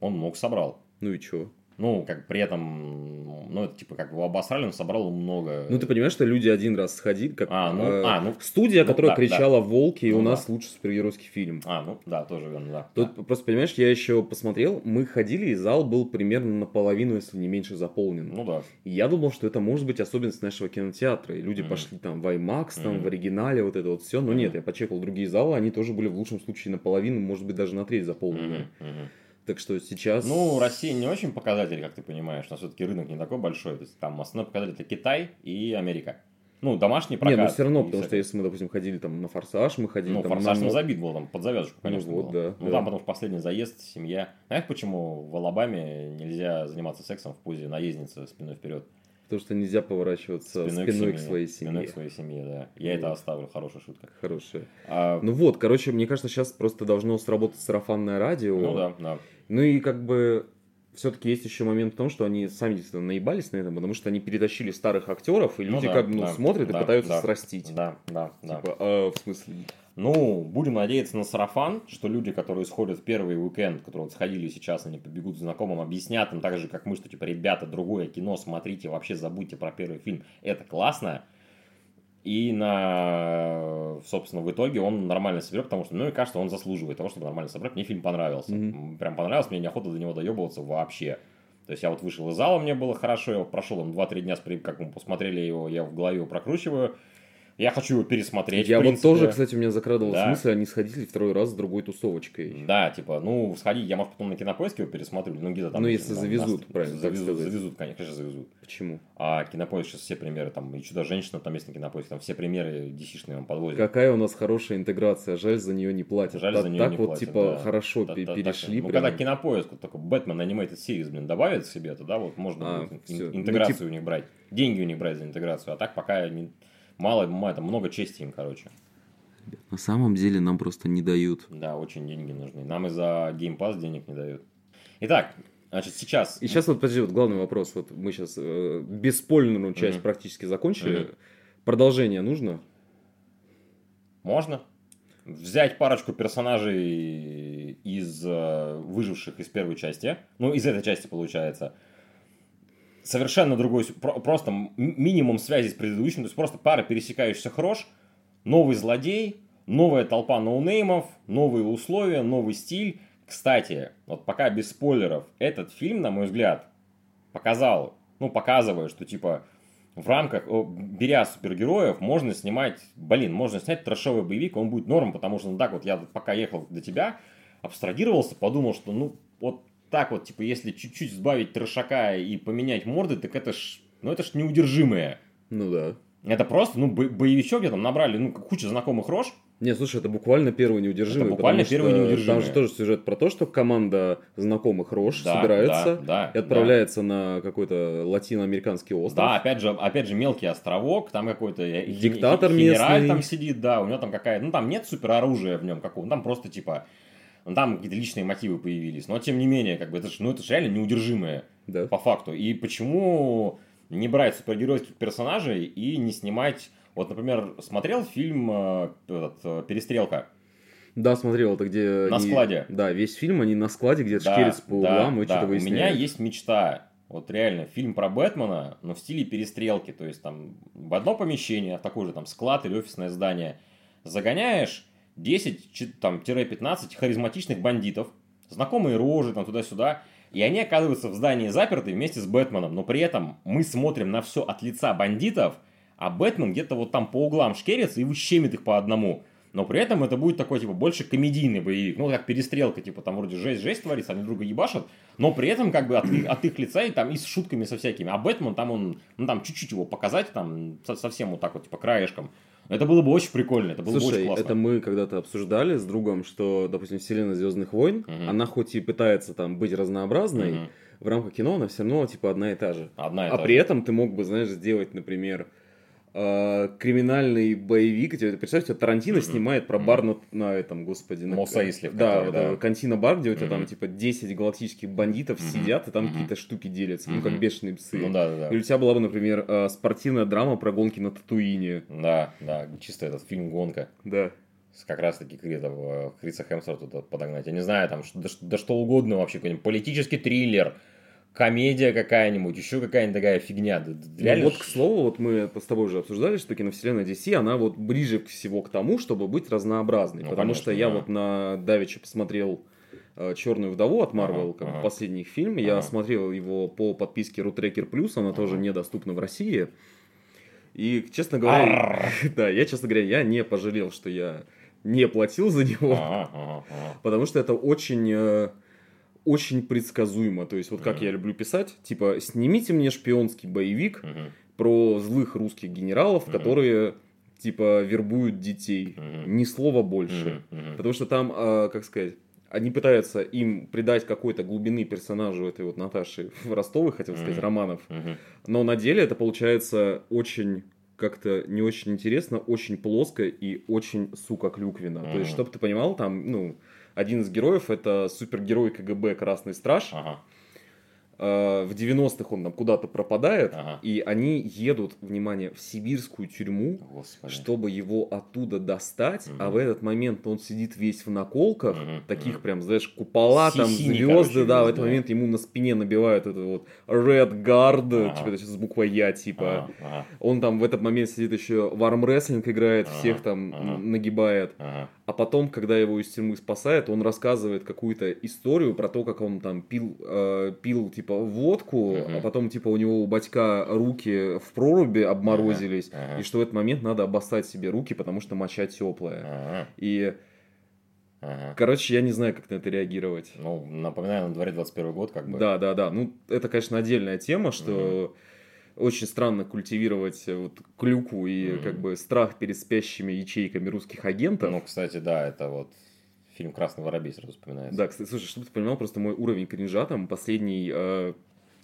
Он много собрал. Ну и чё? Ну, как при этом, ну, это типа как бы его обосрали, он собрал много. Ну ты понимаешь, что люди один раз сходили, как А, ну, э, а, ну, студия, ну, которая да, кричала «Волки», и Ну у да. нас лучший супергеройский фильм. А, ну, да, тоже верно, да. Тут просто, понимаешь, я еще посмотрел, мы ходили, и зал был примерно наполовину, если не меньше, заполнен. Ну, да. И я думал, что это может быть особенность нашего кинотеатра. И люди Мгм. пошли там в IMAX, там Мгм. в оригинале, вот это вот все. Но Мгм. нет, я почекал другие залы, они тоже были в лучшем случае наполовину, может быть, даже на треть заполнены. Мгм, мгм. Так что сейчас... Ну, Россия не очень показатель, как ты понимаешь. У нас все-таки рынок не такой большой. То есть там основной показатель это Китай и Америка. Ну, домашний прокат. не, ну все равно, потому что если мы, допустим, ходили там на «Форсаж», мы ходили Ну, там форсаж на... забит был, там под завязочку, конечно, вот, был. да, Ну, да. там потому что последний заезд, семья. Знаешь, почему в Алабаме нельзя заниматься сексом в позе наездницы спиной вперед? Потому что нельзя поворачиваться спиной, спиной к, своей семье. Спиной к своей семье, да. Я вот. это оставлю, хорошая шутка. Хорошая. А... Ну вот, короче, мне кажется, сейчас просто должно сработать сарафанное радио. Ну да, да. Ну и как бы все-таки есть еще момент в том, что они сами действительно наебались на этом, потому что они перетащили старых актеров, и ну люди да, как бы ну, да, смотрят да, и пытаются да, срастить. Да, да, да. Типа, а, в смысле? Ну, будем надеяться на сарафан, что люди, которые сходят в первый уикенд, которые вот сходили сейчас, они побегут знакомым, объяснят им так же, как мы, что типа, ребята, другое кино, смотрите, вообще забудьте про первый фильм, это классно. И на, собственно, в итоге он нормально соберет, потому что, ну, и кажется, он заслуживает того, чтобы нормально собрать. Мне фильм понравился. Mm-hmm. Прям понравился, мне неохота до него доебываться вообще. То есть я вот вышел из зала, мне было хорошо, я прошел им 2-3 дня, как мы посмотрели его, я в голове его прокручиваю. Я хочу его пересмотреть. Я вот тоже, кстати, у меня закрадывалась да. мысль, они сходили второй раз с другой тусовочкой. Да, типа, ну, сходить, я, может, потом на кинопоиске его пересмотрю, ну, где-то там. Ну, если там, завезут, нас, правильно. Завезут, завезут, конечно, завезут. Почему? А кинопоиск сейчас все примеры, там, и Чудо-женщина там есть на кинопоиске, там все примеры DC-шные вам подвозят. Какая у нас хорошая интеграция, жаль, за нее не платят. Жаль, за нее так не вот, платят, типа, да. хорошо да, перешли. Да, ну, когда кинопоиск, вот такой Бэтмен Animated Series, блин, добавит себе, то, да, вот можно а, будет ну, интеграцию ну, типа... у них брать, деньги у них брать за интеграцию, а так пока не мало, это много чести им, короче. На самом деле нам просто не дают. Да, очень деньги нужны. Нам и за Game Pass денег не дают. Итак, значит, сейчас... И сейчас вот, подожди, вот главный вопрос. Вот мы сейчас э, бесспойлерную часть mm-hmm. практически закончили. Mm-hmm. Продолжение нужно? Можно. Взять парочку персонажей из э, выживших из первой части. Ну, из этой части получается совершенно другой, просто минимум связи с предыдущим, то есть просто пара пересекающихся хрош, новый злодей, новая толпа ноунеймов, новые условия, новый стиль. Кстати, вот пока без спойлеров, этот фильм, на мой взгляд, показал, ну, показывает, что типа в рамках, беря супергероев, можно снимать, блин, можно снять трэшовый боевик, он будет норм, потому что, ну так вот, я пока ехал до тебя, абстрагировался, подумал, что, ну, вот так вот, типа, если чуть-чуть сбавить трешака и поменять морды, так это ж, ну это ж неудержимое. Ну да. Это просто, ну, боевичок, где там набрали, ну, куча знакомых рож. Не, слушай, это буквально первый неудержимый. Это буквально первый неудержимый. Там же тоже сюжет про то, что команда знакомых рож да, собирается да, да, и отправляется да. на какой-то латиноамериканский остров. Да, опять же, опять же, мелкий островок, там какой-то диктатор генераль местный. там сидит, да, у него там какая-то, ну, там нет супероружия в нем какого, там просто, типа, ну, там какие-то личные мотивы появились. Но, тем не менее, как бы, это, ж, ну, это же реально неудержимое да. по факту. И почему не брать супергеройских персонажей и не снимать... Вот, например, смотрел фильм э, этот, э, «Перестрелка»? Да, смотрел, это где... На они, складе. Да, весь фильм, они на складе где-то да, шкерятся по да, углам и да. что-то выясняют. У меня есть мечта, вот реально, фильм про Бэтмена, но в стиле перестрелки. То есть, там, в одно помещение, в такой же там склад или офисное здание, загоняешь 10-15 харизматичных бандитов, знакомые рожи там туда-сюда, и они оказываются в здании заперты вместе с Бэтменом, но при этом мы смотрим на все от лица бандитов, а Бэтмен где-то вот там по углам шкерится и выщемит их по одному. Но при этом это будет такой, типа, больше комедийный боевик. Ну, как перестрелка, типа, там вроде жесть-жесть творится, они друга ебашат, но при этом, как бы, от, от их лица и там и с шутками со всякими. А Бэтмен, там он, ну, там чуть-чуть его показать, там, совсем вот так вот, типа, краешком. Это было бы очень прикольно, это было Слушай, бы очень классно. это мы когда-то обсуждали с другом, что, допустим, вселенная Звездных войн, угу. она хоть и пытается там быть разнообразной, угу. в рамках кино она все равно типа одна и та же. Одна и а та при же. этом ты мог бы, знаешь, сделать, например, э, криминальный боевик. Тебе представь, Тарантино mm-hmm. снимает про бар на, на этом, господи. На, Моса Ислив. Да, который, да. Кантина бар, где у тебя mm-hmm. там типа 10 галактических бандитов mm-hmm. сидят, и там mm-hmm. какие-то штуки делятся, mm-hmm. ну как бешеные псы. Ну да, да, да. Или у тебя была бы, например, э, спортивная драма про гонки на Татуине. Да, да, чисто этот фильм «Гонка». Да как раз таки этого Хриса Хемсворта туда подогнать. Я не знаю, там да, да что угодно вообще, какой-нибудь политический триллер, комедия какая-нибудь, еще какая-нибудь такая фигня. Ну реально ну, вот, к слову, вот мы с тобой уже обсуждали, что киновселенная DC, она вот ближе всего к тому, чтобы быть разнообразной. Ну, потому конечно, что я вот на Давича посмотрел э, Черную вдову от Marvel, ага, как ага. последний фильм. Ага. Я смотрел его по подписке Рутрекер Плюс, она ага. тоже недоступна в России. И, честно говоря, да, я, честно говоря, я не пожалел, что я не платил за него, потому что это очень э, очень предсказуемо. То есть, вот как mm-hmm. я люблю писать, типа, снимите мне шпионский боевик mm-hmm. про злых русских генералов, mm-hmm. которые типа вербуют детей. Mm-hmm. Ни слова больше. Mm-hmm. Потому что там, э, как сказать, они пытаются им придать какой-то глубины персонажу этой вот Наташи Ростовой, хотел сказать, Мгм. Романов. Мгм. Но на деле это получается очень как-то не очень интересно, очень плоско и очень, сука, клюквенно. То есть, чтобы ты понимал, там, ну, один из героев это супергерой КГБ Красный Страж. Ага. Э, В 90-х он там куда-то пропадает, Ага. и они едут, внимание, в сибирскую тюрьму, Господи. чтобы его оттуда достать, а Мгм. в этот момент он сидит весь в наколках, Мгм, таких мгм. прям, знаешь, купола, там Синий, звезды, короче, да, в этот да. момент ему на спине набивают это вот Red Guard, Ага. типа это сейчас с буквой Я, типа. Ага, Он там в этот момент сидит еще в армрестлинг играет, Ага, всех там ага. нагибает. ага. А потом, когда его из тюрьмы спасает, он рассказывает какую-то историю про то, как он там пил, э, пил типа водку, Мгм. а потом типа у него у батька руки в проруби обморозились, Ага, ага. и что в этот момент надо обоссать себе руки, потому что моча теплая. Ага, И, ага. короче, я не знаю, как на это реагировать. Ну, напоминаю, на дворе 21 год, как бы. Да, да, да. Ну, это, конечно, отдельная тема, что очень странно культивировать э, вот клюку и Мгм. как бы страх перед спящими ячейками русских агентов. Ну, кстати, да, это вот фильм «Красный воробей» сразу вспоминается. Да, кстати, слушай, чтобы ты понимал, просто мой уровень кринжа, там последний, э,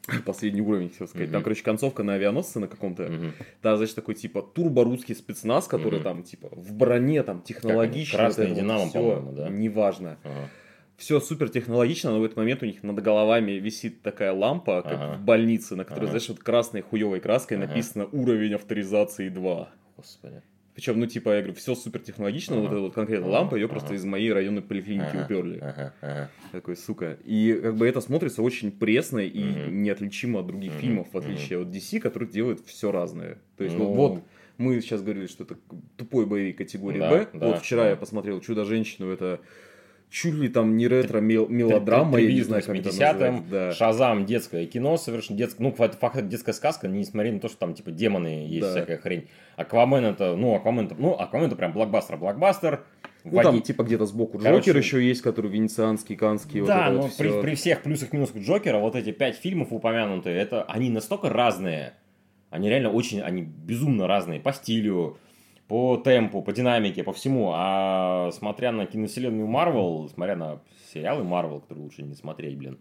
последний уровень, хотел сказать. Там, Мгм. короче, концовка на авианосце на каком-то. Мгм. Да, значит, такой типа турбо-русский спецназ, который Мгм. там типа в броне, там технологично. Красное вот Динамо, всё, по-моему, да? Неважно. Ага. Все супер технологично, но в этот момент у них над головами висит такая лампа, как Ага. в больнице, на которой, Ага. знаешь, вот красной хуевой краской Ага. написано уровень авторизации 2. Господи. Причем, ну, типа, я говорю, все супер технологично, Ага. вот эта вот конкретно Ага. лампа, ее просто Ага. из моей районной поликлиники Ага, уперли. Ага, ага. Такой, сука. И как бы это смотрится очень пресно и Мгм. неотличимо от других Мгм. фильмов, в отличие от DC, которые делают все разное. То есть, Ну, вот, вот мы сейчас говорили, что это тупой боевик категории Да, Б. да, вот вчера да. я посмотрел Чудо-женщину, это чуть ли там не ретро мел- мелодрама, я не знаю, как это 80-м. назвать. Да. Шазам детское кино, совершенно детское. Ну, факт, факт, детская сказка, несмотря на то, что там типа демоны есть Да. всякая хрень. Аквамен это, ну, Аквамен это, ну, Аквамен это прям блокбастер, блокбастер. Ну, там типа где-то сбоку Короче, Джокер еще есть, который венецианский, канский. вот да, это но вот при, всё. при всех плюсах минусах Джокера, вот эти пять фильмов упомянутые, это они настолько разные. Они реально очень, они безумно разные по стилю, по темпу, по динамике, по всему. А смотря на киновселенную Марвел, смотря на сериалы Марвел, которые лучше не смотреть, блин,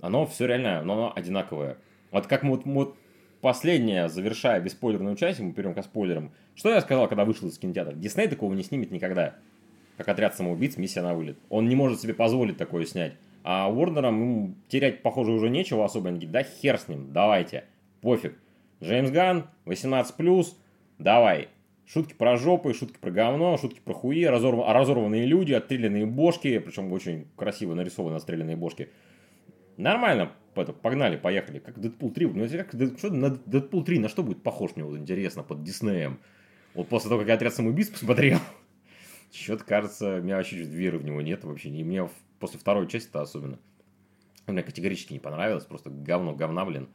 оно все реально, но оно одинаковое. Вот как мы вот, мы вот последнее, завершая бесспойлерную часть, мы перейдем к спойлерам. Что я сказал, когда вышел из кинотеатра? Дисней такого не снимет никогда. Как отряд самоубийц, миссия на вылет. Он не может себе позволить такое снять. А Уорнерам ему терять, похоже, уже нечего особо. Они говорят, да хер с ним, давайте, пофиг. Джеймс Ган, 18+, давай. Шутки про жопы, шутки про говно, шутки про хуи, разорв- разорванные люди, отстрелянные бошки, причем очень красиво нарисованы отстрелянные бошки. Нормально, это, погнали, поехали. Как Дэдпул 3. Ну, как, что на Дэдпул 3 на что будет похож мне вот интересно под Диснеем? Вот после того, как я отряд самоубийц посмотрел, что-то кажется, у меня вообще чуть веры в него нет вообще. И мне после второй части-то особенно. Мне категорически не понравилось. Просто говно, говна, блин.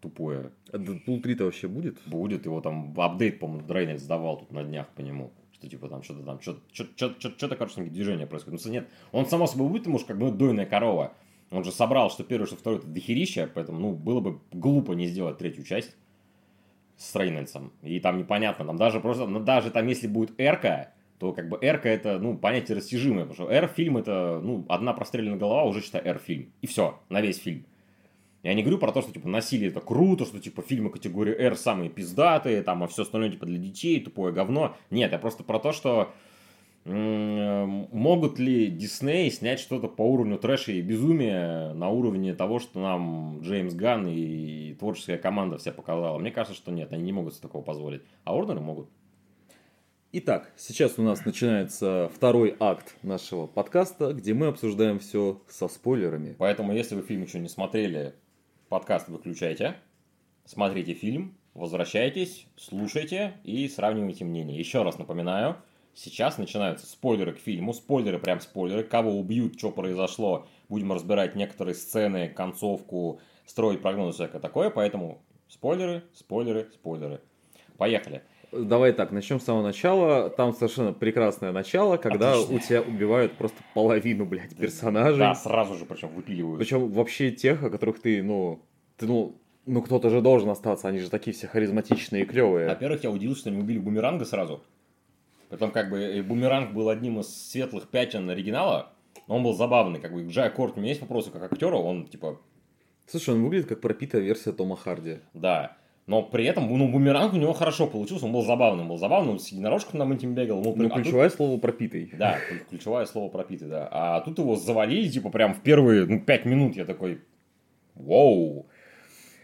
Тупое. А Дэдпул 3-то вообще будет? Будет. Его там апдейт, по-моему, Дрейнер сдавал тут на днях по нему. Что типа там что-то там, что-то, короче, движение происходит. Ну, нет, он само собой будет, может, как ну, дойная корова. Он же собрал, что первый, что второй, это дохерища, поэтому, ну, было бы глупо не сделать третью часть с Рейнольдсом. И там непонятно, там даже просто, ну, даже там, если будет Эрка, то как бы Эрка это, ну, понятие растяжимое, потому что Р-фильм это, ну, одна простреленная голова, уже считай Р-фильм. И все, на весь фильм. Я не говорю про то, что, типа, насилие это круто, что, типа, фильмы категории R самые пиздатые, там, а все остальное, типа, для детей, тупое говно. Нет, я просто про то, что могут ли Дисней снять что-то по уровню трэша и безумия на уровне того, что нам Джеймс Ганн и творческая команда вся показала? Мне кажется, что нет, они не могут себе такого позволить. А Уорнеры могут. Итак, сейчас у нас начинается второй акт нашего подкаста, где мы обсуждаем все со спойлерами. Поэтому, если вы фильм еще не смотрели, подкаст выключайте, смотрите фильм, возвращайтесь, слушайте и сравнивайте мнение. Еще раз напоминаю, сейчас начинаются спойлеры к фильму, спойлеры прям спойлеры, кого убьют, что произошло, будем разбирать некоторые сцены, концовку, строить прогнозы, всякое такое, поэтому спойлеры, спойлеры, спойлеры. Поехали. Давай так, начнем с самого начала. Там совершенно прекрасное начало, когда Отлично. у тебя убивают просто половину, блядь, персонажей. Да, сразу же причем выпиливают. Причем вообще тех, о которых ты, ну, ты, ну, ну кто-то же должен остаться, они же такие все харизматичные и клевые. Во-первых, я удивился, что они убили Бумеранга сразу. Потом, как бы, э, Бумеранг был одним из светлых пятен оригинала. но он был забавный. Как бы Джай Корт, у меня есть вопросы как актера, он типа... Слушай, он выглядит как пропитая версия Тома Харди. Да. Но при этом, ну, бумеранг у него хорошо получился, он был забавным, был забавным, он с единорожком на этим бегал. Ну, ну а ключевое тут... слово пропитый. Да, ключевое слово пропитый, да. А тут его завалили, типа, прям в первые, ну, пять минут я такой, вау.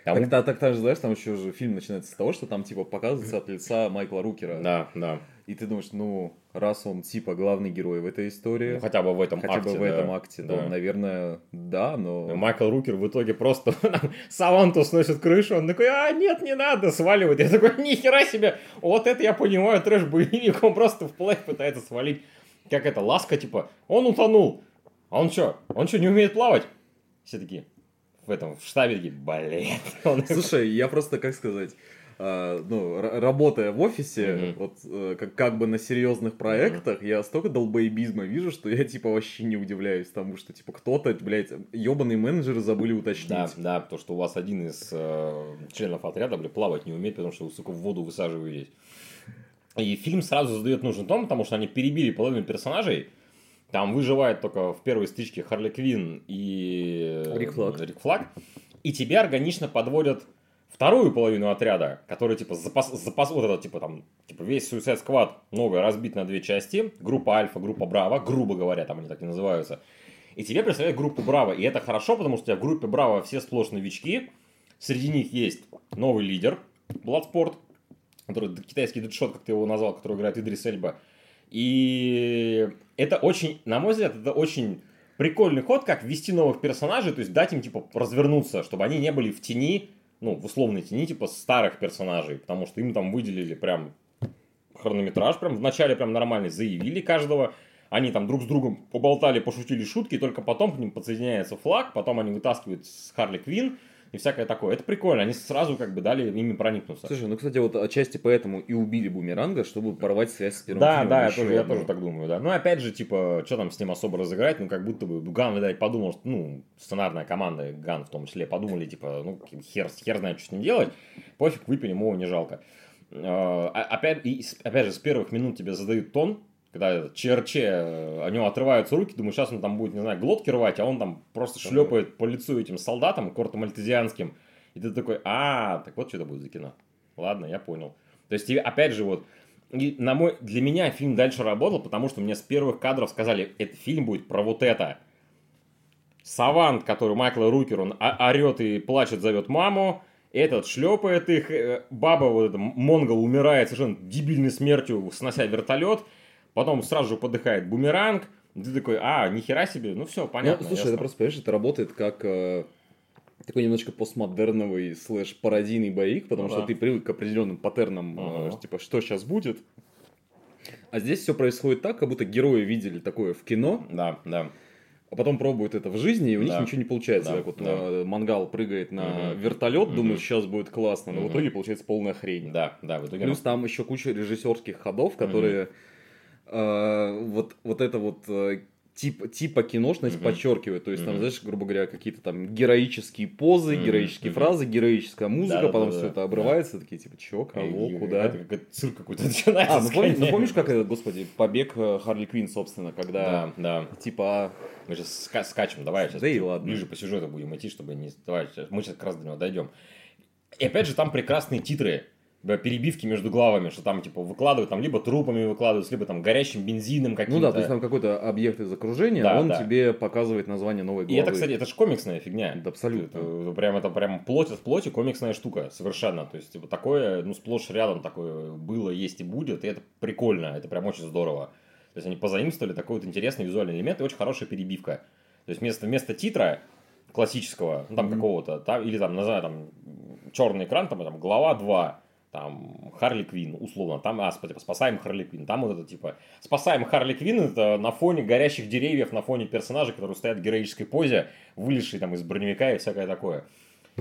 Там... Так, так, так, так же, знаешь, там еще же фильм начинается с того, что там, типа, показывается от лица Майкла Рукера. Да, да. И ты думаешь, ну, раз он типа главный герой в этой истории, ну, хотя бы в этом хотя акте, бы в да. этом акте, да. то, наверное, да, но... Майкл Рукер в итоге просто Саванту сносит крышу, он такой, а, нет, не надо, сваливает. Я такой, нихера себе, вот это я понимаю, трэш-боевик, он просто вплавь пытается свалить. Как это, ласка, типа, он утонул. А он что, он что, не умеет плавать? Все такие, в этом, в штабе такие, блин. Слушай, я просто, как сказать, ну, работая в офисе, mm-hmm. вот э, как, как бы на серьезных проектах, mm-hmm. я столько долбоебизма вижу, что я типа вообще не удивляюсь тому, что типа кто-то, блядь, ебаные менеджеры забыли уточнить. Да, да, потому что у вас один из э, членов отряда, блядь, плавать не умеет, потому что вы, сука, в воду высаживаетесь. И фильм сразу задает нужный тон, потому что они перебили половину персонажей. Там выживает только в первой стычке Харли Квин и Рик Флаг. Рик Флаг. И тебя органично подводят вторую половину отряда, который, типа, запас, запас вот это, типа, там, типа, весь Suicide Squad новый разбит на две части, группа Альфа, группа Браво, грубо говоря, там они так и называются, и тебе представляют группу Браво, и это хорошо, потому что у тебя в группе Браво все сплошь новички, среди них есть новый лидер, Bloodsport, который китайский дедшот, как ты его назвал, который играет Идрис Эльба, и это очень, на мой взгляд, это очень прикольный ход, как ввести новых персонажей, то есть дать им, типа, развернуться, чтобы они не были в тени ну, в условной тени, типа, старых персонажей, потому что им там выделили прям хронометраж, прям вначале прям нормальный, заявили каждого, они там друг с другом поболтали, пошутили шутки, только потом к ним подсоединяется флаг, потом они вытаскивают с Харли Квин, и всякое такое. Это прикольно, они сразу как бы дали ими проникнуться. Слушай, ну, кстати, вот отчасти поэтому и убили Бумеранга, чтобы порвать связь с первым Да, фильмом. да, я тоже, я тоже так думаю, да. Ну, опять же, типа, что там с ним особо разыграть, ну, как будто бы Ган, видать, подумал, что, ну, сценарная команда, Ган в том числе, подумали, типа, ну, хер, хер знает, что с ним делать, пофиг, выпили, его не жалко. А, опять, и, опять же, с первых минут тебе задают тон, когда ЧРЧ, у него отрываются руки, думаю, сейчас он там будет, не знаю, глотки рвать, а он там просто шлепает по лицу этим солдатам, кортомальтезианским, и ты такой, а, так вот что это будет за кино. Ладно, я понял. То есть, тебе, опять же, вот, и на мой, для меня фильм дальше работал, потому что мне с первых кадров сказали, этот фильм будет про вот это. Савант, который Майкл Рукер, он орет и плачет, зовет маму, этот шлепает их, э, баба вот эта, Монгол, умирает совершенно дебильной смертью, снося вертолет, потом сразу же подыхает бумеранг, ты такой, а, нихера себе, ну все, понятно. Ну, слушай, ясно. это просто, понимаешь, это работает как э, такой немножко постмодерновый слэш пародийный боик, потому ну, что да. ты привык к определенным паттернам, uh-huh. типа, что сейчас будет. А здесь все происходит так, как будто герои видели такое в кино. Да, да. А потом пробуют это в жизни, и у них ничего не получается. Да, так вот да. Э, мангал прыгает на угу. вертолет, угу. думаешь, сейчас будет классно, но угу. в итоге получается полная хрень. Да, да, в итоге. Плюс там еще куча режиссерских ходов, которые угу. Э, вот, вот это вот э, тип, типа киношность mm-hmm. подчеркивает. То есть, mm-hmm. там, знаешь, грубо говоря, какие-то там героические позы, mm-hmm. героические mm-hmm. фразы, героическая музыка, да, потом да, все да, это обрывается, да. такие типа, чё, кого, и, куда? Это как цирк какой-то начинается. А, ну, помнишь, ну помнишь, как это, господи, побег э, Харли Квин, собственно, когда, да, да. типа... Мы сейчас ска- скачем, давай сейчас да и ладно. ближе по сюжету будем идти, чтобы не... Давай, сейчас, мы сейчас как раз до него дойдем. И опять же, там прекрасные титры перебивки между главами, что там, типа, выкладывают, там, либо трупами выкладывают, либо там горящим бензином каким-то. Ну да, то есть там какой-то объект из окружения, да, он да. тебе показывает название новой главы. И это, кстати, это же комиксная фигня. Да, абсолютно. Это, это, прям, это прям плоть от плоти комиксная штука, совершенно. То есть, типа, такое, ну, сплошь рядом такое было, есть и будет, и это прикольно, это прям очень здорово. То есть, они позаимствовали такой вот интересный визуальный элемент и очень хорошая перебивка. То есть, вместо, вместо титра классического, ну, там, mm-hmm. какого-то, там, или там, не знаю, там, черный экран, там, там, глава 2, там Харли Квин, условно, там, а, типа, спасаем Харли Квин, там вот это типа, спасаем Харли Квин, это на фоне горящих деревьев, на фоне персонажей, которые стоят в героической позе, вылезшие там из броневика и всякое такое.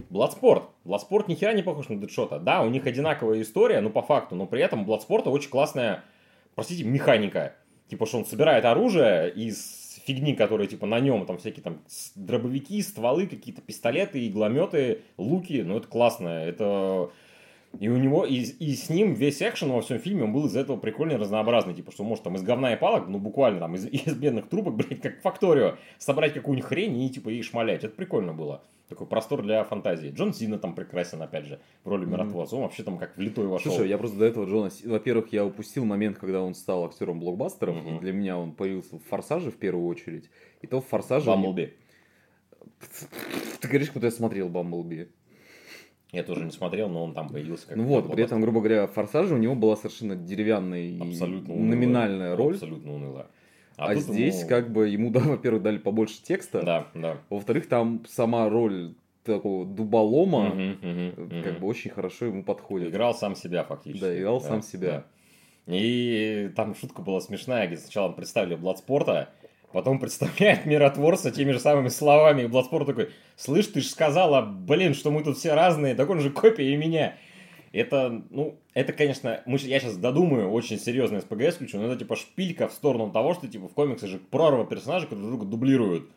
Бладспорт. Бладспорт ни хера не похож на Дэдшота. Да, у них одинаковая история, ну по факту, но при этом Бладспорта очень классная, простите, механика. Типа, что он собирает оружие из фигни, которые типа на нем, там всякие там дробовики, стволы, какие-то пистолеты, иглометы, луки, ну это классно, это И у него, и, и с ним весь экшен во всем фильме, он был из этого прикольный, разнообразный. Типа, что может там из говна и палок, ну буквально там из, из бедных трубок, блядь, как факторио, собрать какую-нибудь хрень и типа ей шмалять. Это прикольно было. Такой простор для фантазии. Джон Сина там прекрасен, опять же, в роли миротворца. Он вообще там как влитой вошел. Слушай, я просто до этого Джона... Во-первых, я упустил момент, когда он стал актером блокбастеров. И для меня он появился в «Форсаже» в первую очередь. И то в «Форсаже»... Бамблби. Ты говоришь, куда я смотрел «Бамблби». Я тоже не смотрел, но он там появился как Ну вот, при этом, грубо говоря, «Форсаже» у него была совершенно деревянная и абсолютно унылая. номинальная роль. Абсолютно унылая. А, тут здесь ему- как бы ему, да, во-первых, дали побольше текста. Да, да. Во-вторых, там сама роль такого дуболома Мгм, мгм, как бы очень хорошо ему подходит. Играл сам себя фактически. Да, играл сам себя. да. И там шутка была смешная, где сначала представили Бладспорта, потом представляет миротворца теми же самыми словами, и Бладспорт такой, слышь, ты же сказала, блин, что мы тут все разные, так он же копия и меня. Это, ну, это, конечно, мы, я сейчас додумаю, очень серьезно СПГС включу, но это типа шпилька в сторону того, что типа в комиксах же прорва персонажей, которые друг друга дублируют.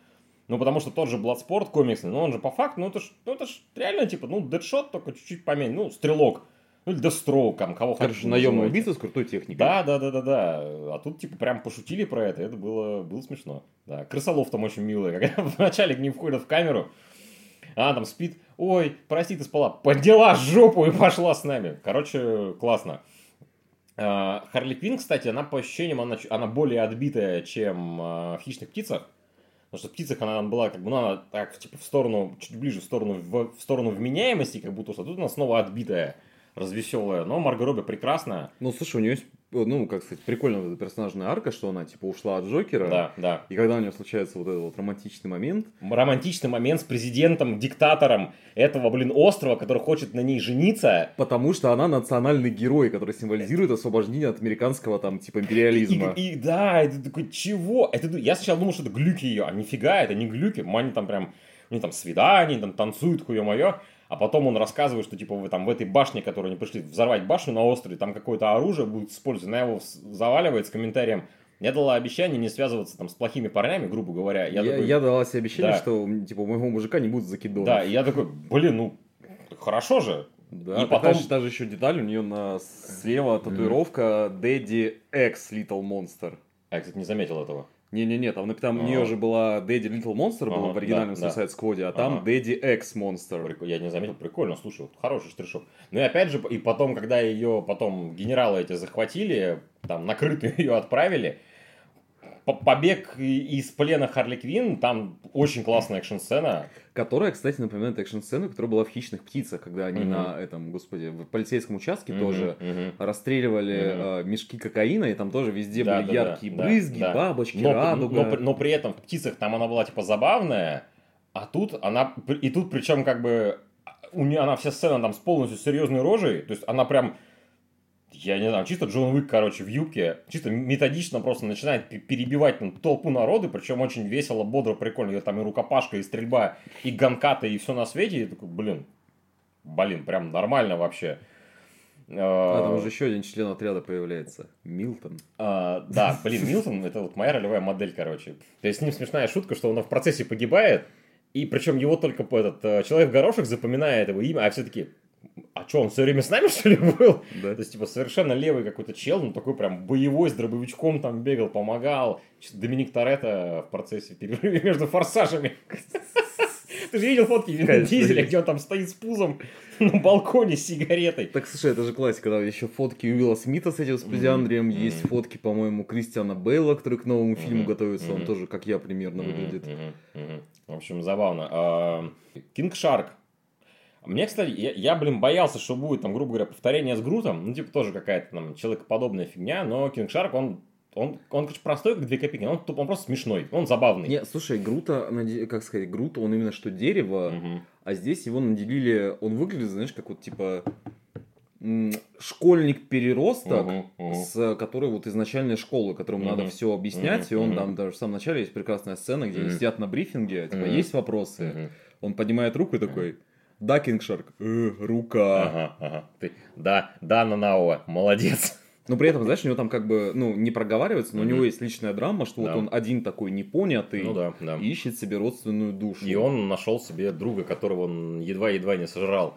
Ну, потому что тот же Bloodsport комиксный, ну, он же по факту, ну, это ж, ну, это ж реально, типа, ну, Дэдшот только чуть-чуть поменьше, ну, Стрелок, ну, или Дестроук, там, кого Короче, наемный убийца с крутой техникой. Да, да, да, да, да. А тут, типа, прям пошутили про это, это было, было смешно. Да, крысолов там очень милый, когда вначале к ним входят в камеру, а она там спит, ой, прости, ты спала, подняла жопу и пошла с нами. Короче, классно. А, Харли Квинн, кстати, она по ощущениям, она, она более отбитая, чем а, в «Хищных птицах». Потому что в «Птицах» она была, как бы, ну, она так, типа, в сторону, чуть ближе, в сторону, в, в сторону вменяемости, как будто, что тут она снова отбитая, развеселая. Но Марго Робби прекрасная. Ну, слушай, у нее есть, ну, как сказать, прикольная персонажная арка, что она, типа, ушла от Джокера. Да, да. И когда у нее случается вот этот вот романтичный момент, романтичный момент с президентом, диктатором этого, блин, острова, который хочет на ней жениться. потому что она национальный герой, который символизирует освобождение от американского, там, типа, империализма. И, и да, ты такой, чего? Это, я сначала думал, что это глюки ее, а нифига, это не глюки. Они там прям, у них там свидания, они там танцуют, хуе мое. А потом он рассказывает, что типа вы там в этой башне, которую они пришли взорвать башню на острове, там какое-то оружие будет использовано, она его заваливает с комментарием. Я дала обещание не связываться там с плохими парнями, грубо говоря. Я, Я, такой, я дала себе обещание, Да. что, типа, у моего мужика не будет закидонов. да, и я такой, блин, ну хорошо же, Да, И потом- же, та же еще деталь, у нее на слева татуировка Daddy X Little Monster. А я, кстати, не заметил этого. Не-не-не, там, там у Ага. нее же была Daddy Little Monster, была в оригинальном да. Suicide Squad, а там X Monster. Прик- Я не заметил, прикольно, слушай, вот хороший штришок. Ну и опять же, и потом, когда ее потом генералы эти захватили, там накрытую ее отправили, побег из плена Харли Квин, там очень классная экшн-сцена. Которая, кстати, напоминает экшн-сцену, которая была в «Хищных птицах», когда они Мгм. на этом, господи, в полицейском участке Мгм, тоже мгм. расстреливали э, мешки кокаина, и там тоже везде Да, были да, яркие да, брызги, да. бабочки, Но, радуга. но, но при этом в птицах там она была типа забавная, а тут она, и тут причем как бы у нее она вся сцена там с полностью серьезной рожей, то есть она прям я не знаю, чисто Джон Уик, короче, в юбке, чисто методично просто начинает пе- перебивать там толпу народу, причем очень весело, бодро, прикольно. И там и рукопашка, и стрельба, и ганкаты, и все на свете. И я такой, блин, блин, прям нормально вообще. А там А, уже еще один член отряда появляется. Милтон. а, да, блин, Милтон это вот моя ролевая модель, короче. То есть с ним смешная шутка, что он в процессе погибает, и причем его только этот э, человек в горошек запоминает его имя, а все таки а что, он все время с нами, что ли, был? Да. То есть, типа, совершенно левый какой-то чел, ну, такой прям боевой, с дробовичком там бегал, помогал. Доминик Торетто в процессе перерыва между форсажами. Ты же видел фотки Вина Дизеля, где он там стоит с пузом на балконе с сигаретой. Так, слушай, это же классика, да, еще фотки Уилла Смита с этим, с Плезиандрием, есть фотки, по-моему, Кристиана Бейла, который к новому фильму готовится, он тоже, как я, примерно выглядит. В общем, забавно. Кинг Шарк. Мне, кстати, я, я, блин, боялся, что будет, там, грубо говоря, повторение с Грутом. Ну, типа, тоже какая-то там человекоподобная фигня, но Кинг Шарк, он, он, он, короче, простой, как две копейки, он, он просто смешной, он забавный. Не, слушай, Грута, как сказать, Грута, он именно что дерево, Мгм. а здесь его наделили, он выглядит, знаешь, как вот, типа, м, школьник-переросток, Мгм, мгм. с которой вот из начальной школы, которому Мгм. надо все объяснять, Мгм, и он мгм. там даже в самом начале есть прекрасная сцена, где они Мгм. сидят на брифинге, типа, Мгм. есть вопросы? Мгм. Он поднимает руку и такой, да, Кингшарк, «Э, рука. Ага, ага. Ты, да, да, Нанауа, молодец. Но при этом, знаешь, у него там как бы, ну, не проговаривается, но у Мгм. него есть личная драма, что вот Да. он один такой непонятый, Ну да, да. ищет себе родственную душу. И он нашел себе друга, которого он едва-едва не сожрал.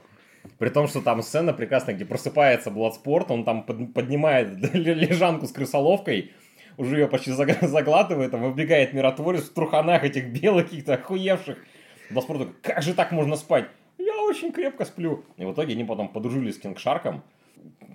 При том, что там сцена прекрасная, где просыпается Бладспорт, он там под, поднимает лежанку с крысоловкой, уже ее почти заглатывает, там выбегает миротворец в труханах этих белых каких-то охуевших. Бладспорт такой, как же так можно спать? Очень крепко сплю. И в итоге они потом подружились с Кингшарком.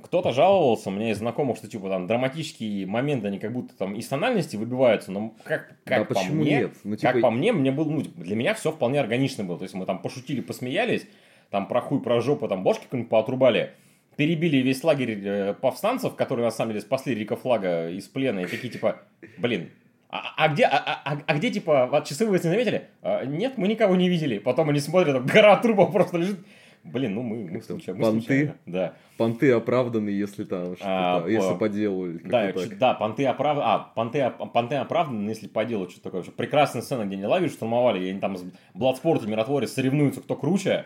Кто-то жаловался, меня из знакомых, что типа там драматические моменты, они как будто там из тональности выбиваются, но как, как Да по почему мне, нет? Ну, типа- как по мне, мне было, ну, для меня все вполне органично было. То есть мы там пошутили, посмеялись, там про хуй, про жопу, там бошки какую-нибудь поотрубали, перебили весь лагерь э, повстанцев, которые на самом деле спасли Рика Флага из плена, и такие типа, блин, а, а где, а, а- а где, типа, вот часы вы не заметили? «А, нет, мы никого не видели. Потом они смотрят, там гора трупов просто лежит. Блин, ну мы, мы, случайно, мы понты? случайно. Да. Понты оправданы, если там что-то, А, если по- по делу или Да, так. да, понты оправданы. А, понты, понты оправданы, если по делу что-то такое. Прекрасная сцена, где они лагерь штурмовали, и они там с Бладспорт и Миротворец соревнуются, кто круче.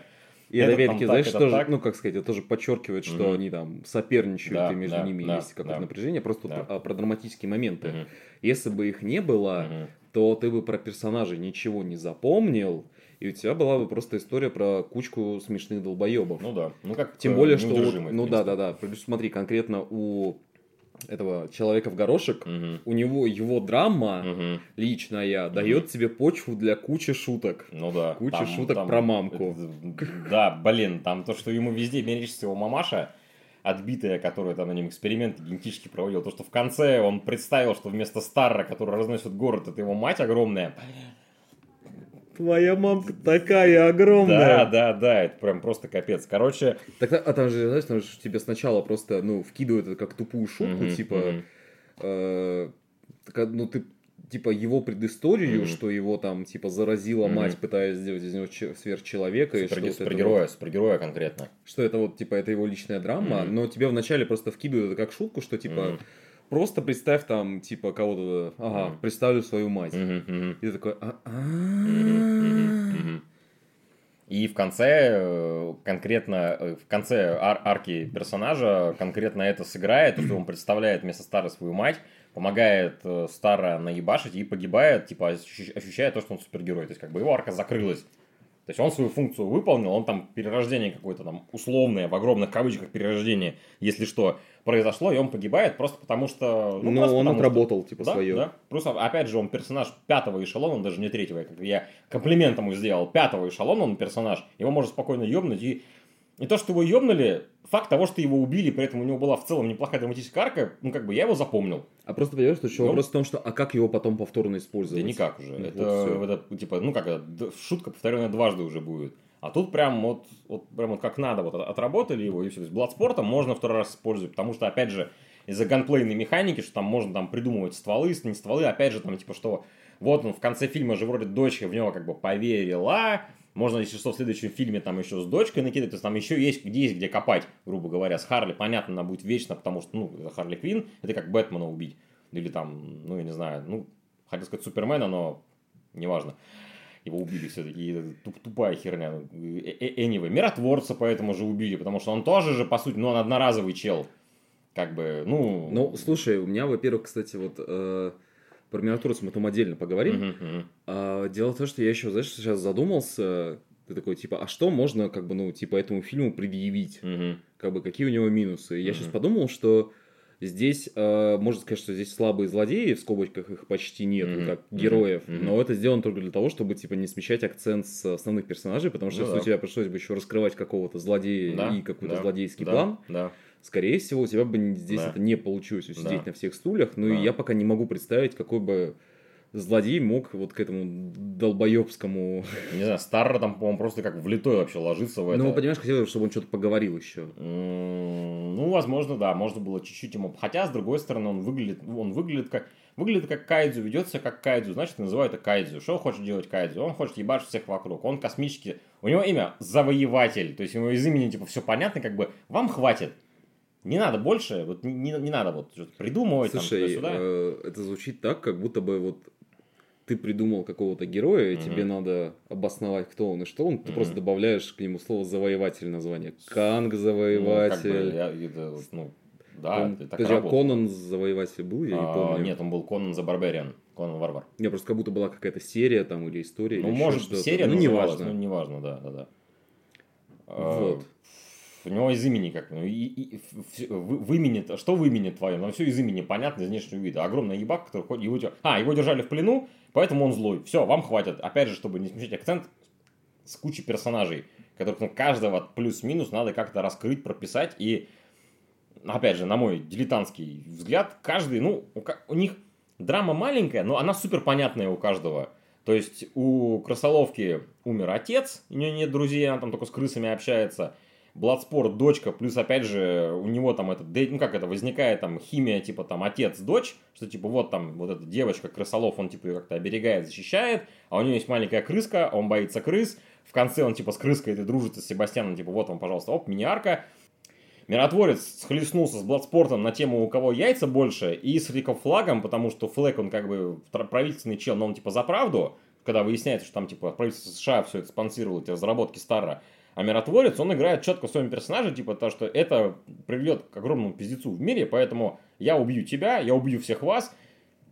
И это это, опять-таки, знаешь, так, это тоже, так. ну, как сказать, это тоже подчеркивает, что Мгм. они там соперничают, Да, и между да, ними да, есть какое-то да. напряжение. Просто Да. про, а, про драматические моменты. Мгм, Если бы их не было, мгм. то ты бы про персонажей ничего не запомнил, и у тебя была бы просто история про кучку смешных долбоебов. Ну да. Ну как Тем э, более, что... вот- ну да, да, да. Смотри, конкретно у этого человека в горошек, Мгм, у него его драма мгм. личная дает тебе почву для кучи шуток. Ну да. Куча шуток про мамку. Да, блин, там то, что ему везде мерещится его мамаша, отбитая, которая там на нем эксперименты генетически проводила. То, что в конце он представил, что вместо Старра, который разносит город, это его мать огромная. Твоя мамка такая огромная. Да, да, да, это прям просто капец. Короче, Так, а там же, знаешь, там же тебе сначала просто, ну, вкидывают это как тупую шутку, мгм, типа, мгм. э, так, ну, ты, типа, его предысторию, Мгм. что его там, типа, заразила Мгм. мать, пытаясь сделать из него че- сверхчеловека, и что, супергероя, вот- супергероя конкретно. что это вот, типа, это его личная драма, Мгм. но тебе вначале просто вкидывают это как шутку, что, типа, Мгм. Просто представь там, типа, кого-то, ага, представлю свою мать. И ты такой. И в конце, э, конкретно, э, в конце ар- арки персонажа конкретно это сыграет, то, что он представляет вместо Стара свою мать, помогает э, Стара наебашить и погибает, типа ощущ- ощущая то, что он супергерой. То есть как бы его арка закрылась. То есть он свою функцию выполнил, он там перерождение какое-то там условное, в огромных кавычках перерождение, если что, произошло, и он погибает просто потому что... Ну, просто он потому что- отработал, типа, да, свое. Да. Просто, опять же, он персонаж пятого эшелона, он даже не третьего. Как я комплимент ему сделал. Пятого эшелона он персонаж. Его можно спокойно ёбнуть. И не то, что его ёбнули, факт того, что его убили, при этом у него была в целом неплохая драматическая арка, ну, как бы я его запомнил. А просто понимаешь, что еще Ну. вопрос в том, что а как его потом повторно использовать? Да никак уже. Вот это, всё. это, типа, ну, как это, шутка повторенная дважды уже будет. А тут прям вот, вот, прям вот как надо, вот отработали его, и все. То есть Бладспортом можно второй раз использовать, потому что, опять же, из-за ганплейной механики, что там можно там придумывать стволы, не стволы, опять же, там, типа, что вот он в конце фильма же вроде дочка в него как бы поверила, можно, если что, в следующем фильме там еще с дочкой накидать, то есть там еще есть где есть где копать, грубо говоря. С Харли, понятно, она будет вечно, потому что, ну, это Харли Квин, это как Бэтмена убить. Или там, ну, я не знаю, ну, хотел сказать Супермена, но неважно. Его убили все-таки. Туп, тупая херня. Ну, э- э- Anyway. Миротворца поэтому же убили, потому что он тоже же, по сути, ну, он одноразовый чел. Как бы, ну... Ну, слушай, у меня, во-первых, кстати, вот э, про Миротворца мы там отдельно поговорим. мгм, мгм. А, дело в том, что я еще, знаешь, сейчас задумался, ты такой, типа, а что можно, как бы, ну, типа, этому фильму предъявить? Мгм. Как бы, какие у него минусы? Я сейчас подумал, что здесь, э, можно сказать, что здесь слабые злодеи, в скобочках их почти нет, Мгм. как героев, Мгм. но это сделано только для того, чтобы, типа, не смещать акцент с основных персонажей, потому что Ну если да. у тебя пришлось бы еще раскрывать какого-то злодея Да, и какой-то да, злодейский да, план, Да. скорее всего, у тебя бы здесь Да. это не получилось усидеть Да. на всех стульях. Ну Да. и я пока не могу представить, какой бы злодей мог вот к этому долбоебскому... Не знаю, Старра там, по-моему, просто как влитой вообще ложится в это. Ну, понимаешь, хотелось, чтобы он что-то поговорил еще. Ну, возможно, да, можно было чуть-чуть ему... Хотя, с другой стороны, он выглядит, он выглядит как... Выглядит как кайдзю, ведется как кайдзю, значит, называют это кайдзю. Что хочет делать кайдзю? Он хочет ебашить всех вокруг. Он космический... У него имя Завоеватель. То есть, у него из имени, типа, все понятно, как бы, вам хватит. Не надо больше, вот не, не- не надо вот придумывать Слушай, там э, это звучит так, как будто бы вот ты придумал какого-то героя, и Мгм. тебе надо обосновать, кто он и что он, ты Мгм. просто добавляешь к нему слово «завоеватель» название. Канг Ну, как бы, «завоеватель». я- это, ну, да, Пом- это так Подожди, а. Конан «завоеватель» был, я не А, помню. Нет, он был Конан за Барбариан. Конан Варвар. Не, просто как будто была какая-то серия там или история. Ну, или может, серия ну, называлась, неважно. Ну, неважно, да, да, да. А, Вот. У него из имени как, ну, и, и, в, в, имени, что в имени твоем, там все из имени понятно, из внешнего вида. Огромный ебак, который ходит, его, а, его держали в плену, поэтому он злой. Все, вам хватит. Опять же, чтобы не смещать акцент, с кучей персонажей, которых ну, каждого плюс-минус надо как-то раскрыть, прописать. И, опять же, на мой дилетантский взгляд, каждый, ну, у, у них драма маленькая, но она супер понятная у каждого. То есть у крысоловки умер отец, у нее нет друзей, она там только с крысами общается. Бладспорт, дочка, плюс, опять же, у него там это, ну как это, возникает там химия, типа там отец-дочь, что типа вот там вот эта девочка, крысолов, он типа ее как-то оберегает, защищает, а у нее есть маленькая крыска, он боится крыс, в конце он типа с крыской это дружится с Себастьяном, типа вот вам, пожалуйста, оп, мини-арка. Миротворец схлестнулся с Бладспортом на тему, у кого яйца больше, и с Риком Флагом, потому что Флэг, он как бы правительственный чел, но он типа за правду, когда выясняется, что там типа правительство США все это спонсировало, эти разработки Старра. А миротворец, он играет четко в своем персонаже, типа то, что это приведет к огромному пиздецу в мире, поэтому я убью тебя, я убью всех вас,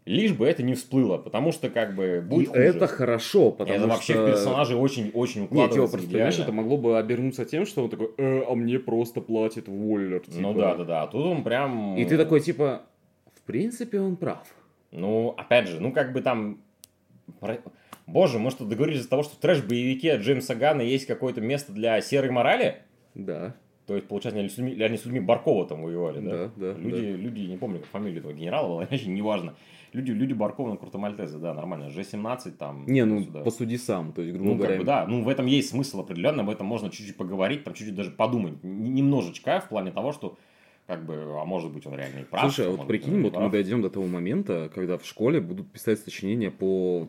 лишь бы это не всплыло, потому что как бы будет И хуже. это хорошо, потому это что... вообще персонажи очень-очень укладываются Нет, просто, понимаешь, это могло бы обернуться тем, что он такой, э, а мне просто платит Воллер. Типа. Ну да, да, да, тут он прям... И ты такой, типа, в принципе, он прав. Ну, опять же, ну как бы там... Боже, мы что, договорились из того, что в трэш-боевике Джеймса Гана есть какое-то место для серой морали? Да. То есть, получается, они с людьми, они с людьми Баркова там воевали, да? Да, да. Люди, да. люди, не помню, как фамилия этого генерала была, вообще неважно. Люди, люди Баркова на Крутомальтезе, да, нормально. G17 там. Не, ну сюда. посуди сам, то есть, грубо ну, говоря. Как бы, да, ну в этом есть смысл определенно, об этом можно чуть-чуть поговорить, там чуть-чуть даже подумать. Немножечко в плане того, что как бы, а может быть он реально и прав. Слушай, а вот прикинь, вот мы дойдем до того момента, когда в школе будут писать сочинения по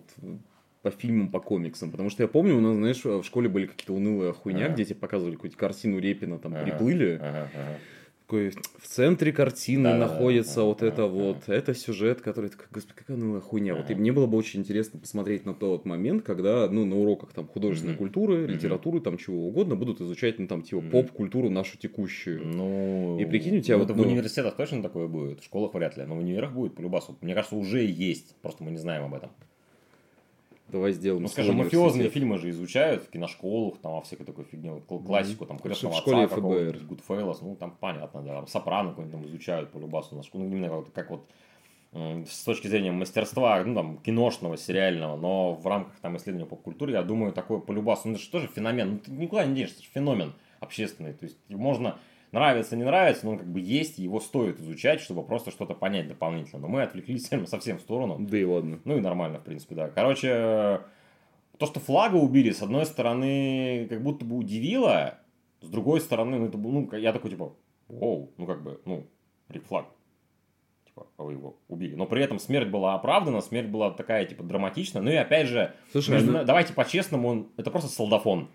по фильмам, по комиксам. Потому что я помню, у нас, знаешь, в школе были какие-то унылые хуйня, ага. где тебе показывали какую-то картину Репина, там ага. приплыли. Ага, ага. Такой, в центре картины да, находится да, вот да, это да, вот, да. это сюжет, который, господи, какая унылая хуйня. Ага. Вот и мне было бы очень интересно посмотреть на тот момент, когда, ну, на уроках там художественной mm-hmm. культуры, литературы, там чего угодно, будут изучать, ну, там, типа, mm-hmm. поп-культуру нашу текущую. Ну, и прикинь, у тебя ну, вот... Ну... в университетах точно такое будет, в школах вряд ли, но в универах будет по любасу. Мне кажется, уже есть, просто мы не знаем об этом. Давай сделаем. Ну, скажем, мафиозные фильмы же изучают в киношколах, там, во всякой такой фигне, классику, там, крестного в школе отца какого-то, Goodfellas, ну, там, понятно, да, Сопрано какой-нибудь там изучают по любасу ну, именно как, как вот с точки зрения мастерства, ну, там, киношного, сериального, но в рамках там исследования поп-культуры, я думаю, такое по любасу, ну, это же тоже феномен, ну, ты никуда не денешься, это же феномен общественный, то есть можно нравится, не нравится, но он как бы есть, его стоит изучать, чтобы просто что-то понять дополнительно. Но мы отвлеклись совсем в сторону. Да и ладно. Ну и нормально, в принципе, да. Короче, то, что флага убили, с одной стороны, как будто бы удивило, с другой стороны, ну, это, ну, я такой, типа, оу, ну, как бы, ну, Рик Флаг, типа, вы его убили. Но при этом смерть была оправдана, смерть была такая, типа, драматичная. Ну и опять же, Слушай, между... ну... давайте по-честному, он, это просто солдафон.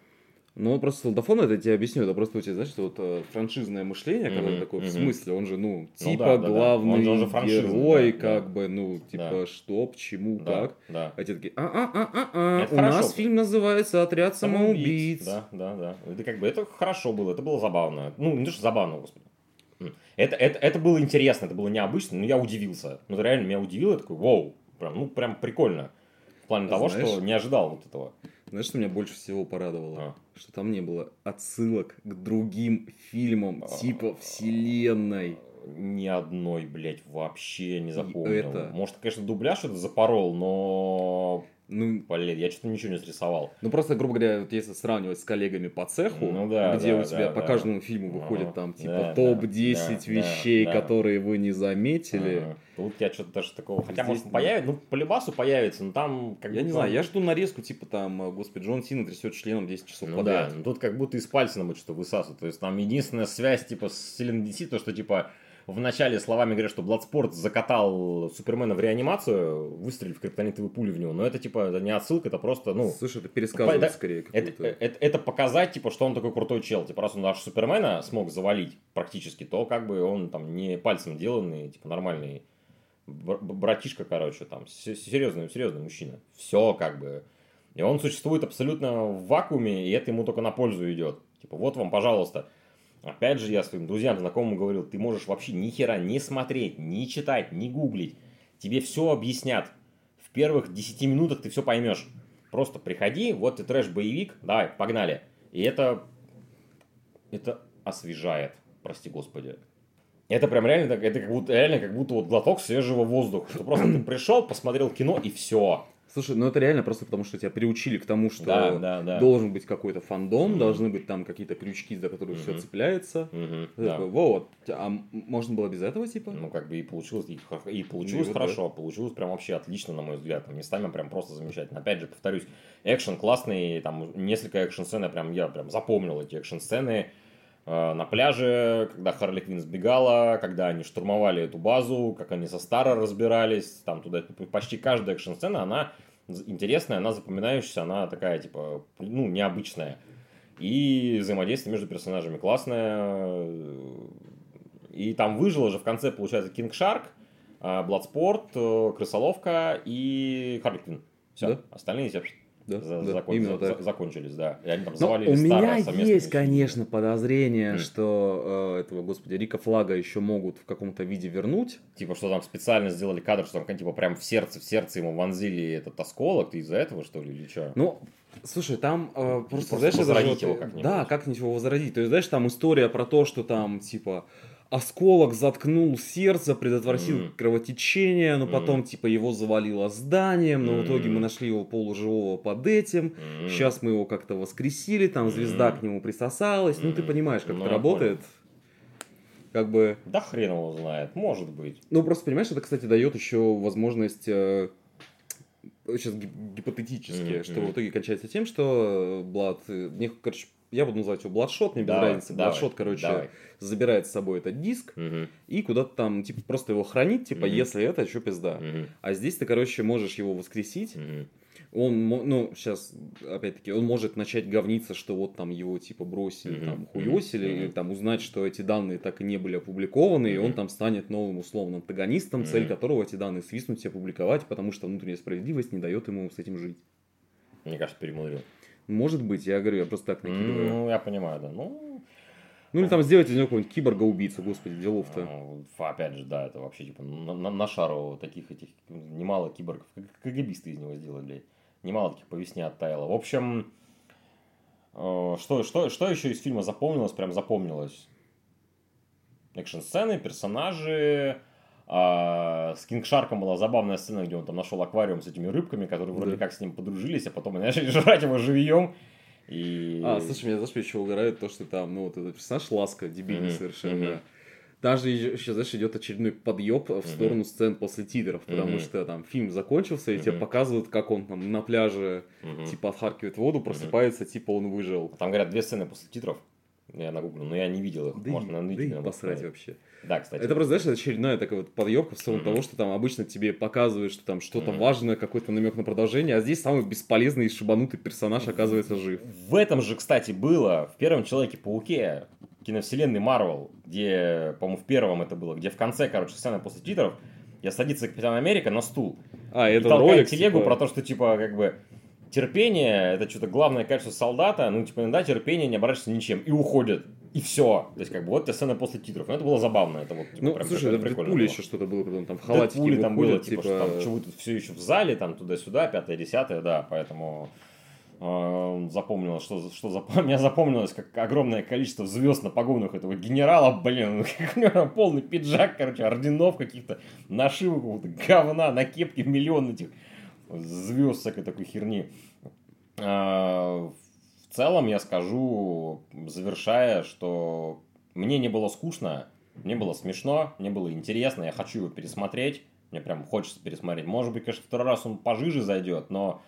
Ну, просто солдафон, это я тебе объясню, это просто у тебя, знаешь, вот э, франшизное мышление, когда mm-hmm, такое, mm-hmm. в смысле, он же, ну, типа, ну, да, главный да, да. герой, да, как да. бы, ну, типа, да. что, почему, да, как. Да. А те такие, а-а-а-а-а, у хорошо. нас фильм называется «Отряд самоубийц». Да, да, да. Это как бы, это хорошо было, это было забавно. Ну, не то, что забавно, господи. Это, это, это было интересно, это было необычно, но я удивился. Ну, это реально меня удивило, я такой, вау, прям, ну, прям прикольно. В плане того, Знаешь, что не ожидал вот этого. Знаешь, что меня больше всего порадовало? А. Что там не было отсылок к другим фильмам а. типа вселенной. Ни одной, блядь, вообще не запомнил. Это... Может, конечно, дубляж это запорол, но ну, блин, я что-то ничего не срисовал. Ну, просто, грубо говоря, вот если сравнивать с коллегами по цеху, ну, да, где да, у тебя да, по да. каждому фильму выходит ага, там, типа, да, топ-10 да, вещей, да, которые вы не заметили. Ага. Тут я что-то даже такого... Хотя, Здесь, может, появится, ну, по любасу появится, но там... Как я не знаю, я жду нарезку, типа, там, господи, Джон Сина трясет членом 10 часов ну, подряд. Да, тут как будто из пальца нам что-то высасывают. То есть, там единственная связь, типа, с Селен то, что, типа, в начале словами говорят, что Бладспорт закатал Супермена в реанимацию, выстрелив криптонитовые пули в него. Но это типа это не отсылка, это просто, ну... Слушай, это пересказывать это, скорее это, это, это показать, типа, что он такой крутой чел. Типа, раз он наш Супермена смог завалить практически, то как бы он там не пальцем деланный, типа, нормальный братишка, короче, там, серьезный, серьезный мужчина. Все как бы. И он существует абсолютно в вакууме, и это ему только на пользу идет. Типа, вот вам, пожалуйста, Опять же, я своим друзьям, знакомым говорил, ты можешь вообще ни хера не смотреть, не читать, не гуглить. Тебе все объяснят. В первых 10 минутах ты все поймешь. Просто приходи, вот ты трэш-боевик, давай, погнали. И это, это освежает, прости господи. Это прям реально, это как будто, реально как будто вот глоток свежего воздуха. Что просто ты пришел, посмотрел кино и все. Слушай, ну это реально просто потому, что тебя приучили к тому, что Да, да, да. должен быть какой-то фандом, Мгм. должны быть там какие-то крючки, за которые все Мгм. цепляется. Ты да. такой, вот, а можно было без этого, типа? Ну, как бы и получилось, и, и получилось Ну, вот хорошо, получилось прям вообще отлично, на мой взгляд. Там местами прям просто замечательно. Опять же, повторюсь, экшен классный, там несколько экшн-сцен, я прям, я прям запомнил эти экшн-сцены. Э, на пляже, когда Харли Квинн сбегала, когда они штурмовали эту базу, как они со Стара разбирались, там туда почти каждая экшн-сцена, она интересная, она запоминающаяся, она такая, типа, ну, необычная. И взаимодействие между персонажами классное. И там выжило же в конце, получается, Кинг Шарк, Бладспорт, Крысоловка и Харли Квинн. Все, Да. остальные все Да, за- да, закон- именно за- так. закончились, да. И они там Но завалили у Стара меня есть, конечно, подозрение, Мгм. что э, этого, господи, Рика Флага еще могут в каком-то виде вернуть. Типа, что там специально сделали кадр, что там, типа, прям в сердце, в сердце ему вонзили этот осколок, ты из-за этого, что ли, или что? Ну, слушай, там э, просто, просто знаешь, возродить его как-нибудь. Да, как-нибудь его возродить. То есть, знаешь, там история про то, что там, типа, осколок заткнул сердце, предотвратил Мгм. кровотечение, но потом, типа, его завалило зданием, но в итоге мы нашли его полуживого под этим. М. Сейчас мы его как-то воскресили, там звезда Мгм. к нему присосалась. Ну, ты понимаешь, как Ну, это работает. Как бы... Да хрен его знает, может быть. Ну, просто, понимаешь, это, кстати, дает еще возможность э, сейчас гип- гипотетически, Мгм, что в итоге кончается тем, что Блад, э, мне, короче, я буду называть его Бладшот, мне без Давай, разницы. давай, Бладшот, короче, давай. забирает с собой этот диск Мгм, и куда-то там, типа, просто его хранит, типа, Мгм. если это, что пизда. мгм, А здесь ты, короче, можешь его воскресить. мгм. Он, ну, сейчас, опять-таки, он может начать говниться, что вот там его, типа, бросили, Мгм, там, хуесили, мгм. или там узнать, что эти данные так и не были опубликованы, и он там станет новым условным антагонистом, цель Мгм. которого эти данные свистнуть и опубликовать, потому что внутренняя справедливость не дает ему с этим жить. Мне кажется, перемудрил. Может быть, я говорю, я просто так накидываю. Ну, я понимаю, да. Ну, Ну, или там сделать из него какого-нибудь киборга-убийцу, господи, делов-то. ну, опять же, да, это вообще типа на, на- на шару таких этих немало киборгов. КГБисты из него сделали, блядь. Немало таких по весне оттаяло. В общем, э, что, что, что еще из фильма запомнилось, прям запомнилось? Экшн-сцены, персонажи. А, с Кинг Шарком была забавная сцена, где он там нашел аквариум с этими рыбками, которые вроде Да. как с ним подружились, а потом они начали жрать его живьем. И... А, слушай, меня, знаешь, еще угорает то, что там, ну, вот этот персонаж Ласка, дебильный Мгм, совершенно. мгм. Даже еще, знаешь, идет очередной подъеб в сторону сцен после титров, потому Мгм. что там фильм закончился, и тебе Мгм. показывают, как он там на пляже, Мгм. типа, отхаркивает воду, просыпается, типа, он выжил. Там говорят две сцены после титров. Я нагуглил, но я не видел их. Да Может, и, на да и посрать посмотреть. вообще. Да, кстати. Это просто, знаешь, это очередная такая вот подъебка в сторону Мгм. того, что там обычно тебе показывают, что там что-то Мгм. важное, какой-то намек на продолжение, а здесь самый бесполезный и шибанутый персонаж оказывается жив. В этом же, кстати, было в первом Человеке-пауке киновселенной Марвел, где, по-моему, в первом это было, где в конце, короче, сцена после титров, я садится Капитан Америка на стул А, и это толкает ролик, телегу типа, про то, что, типа, как бы, терпение, это что-то главное качество солдата, ну, типа, иногда терпение не оборачивается ничем, и уходит, и все. То есть, как бы, вот тебе сцена после титров. Ну, это было забавно, это вот, типа, Ну, прям слушай, это прикольно было. еще что-то было, там в халатике Дэдпуле там было, выходит, типа, что там, вы тут все еще в зале, там туда-сюда, пятое, десятое, да, поэтому э, запомнилось, что, что зап- мне запомнилось, как огромное количество звезд на погонах этого генерала, блин, как у него полный пиджак, короче, орденов каких-то, нашивок говна, на кепке миллион этих звезд всякой такой херни. А, В целом я скажу, завершая, что мне не было скучно, мне было смешно, мне было интересно, я хочу его пересмотреть, мне прям хочется пересмотреть. Может быть, конечно, второй раз он пожиже зайдет, но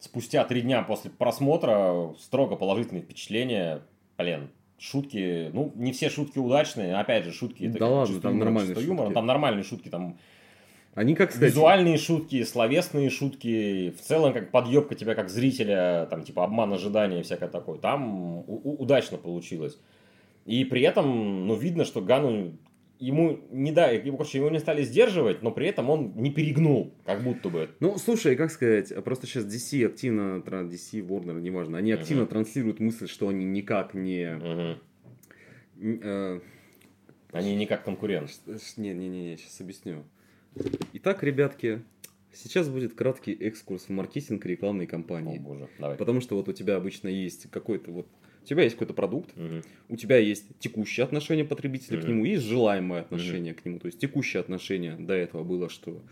спустя три дня после просмотра строго положительные впечатления, блин, шутки, ну, не все шутки удачные, опять же, шутки это Да ладно, там юмор, нормальные чисто юмор, шутки. там нормальные шутки, там Они как сказать... Визуальные шутки, словесные шутки, в целом как подъебка тебя как зрителя, там типа обман ожидания всякое такое. Там удачно получилось. И при этом, ну, видно, что Гану ему не да, его, короче, его не стали сдерживать, но при этом он не перегнул, как будто бы. Ну, слушай, как сказать, просто сейчас DC активно, DC, Warner, неважно, они активно Мгм. транслируют мысль, что они никак не... Н- э, Они не как конкурент. Не-не-не, сейчас объясню. Итак, ребятки, сейчас будет краткий экскурс в маркетинг и рекламной О кампании. боже, давай. Потому что вот у тебя обычно есть какой-то вот... тебя есть какой-то продукт, Мгм. у тебя есть текущее отношение потребителя к Мгм. нему и есть желаемое отношение к нему. То есть текущее отношение до этого было, что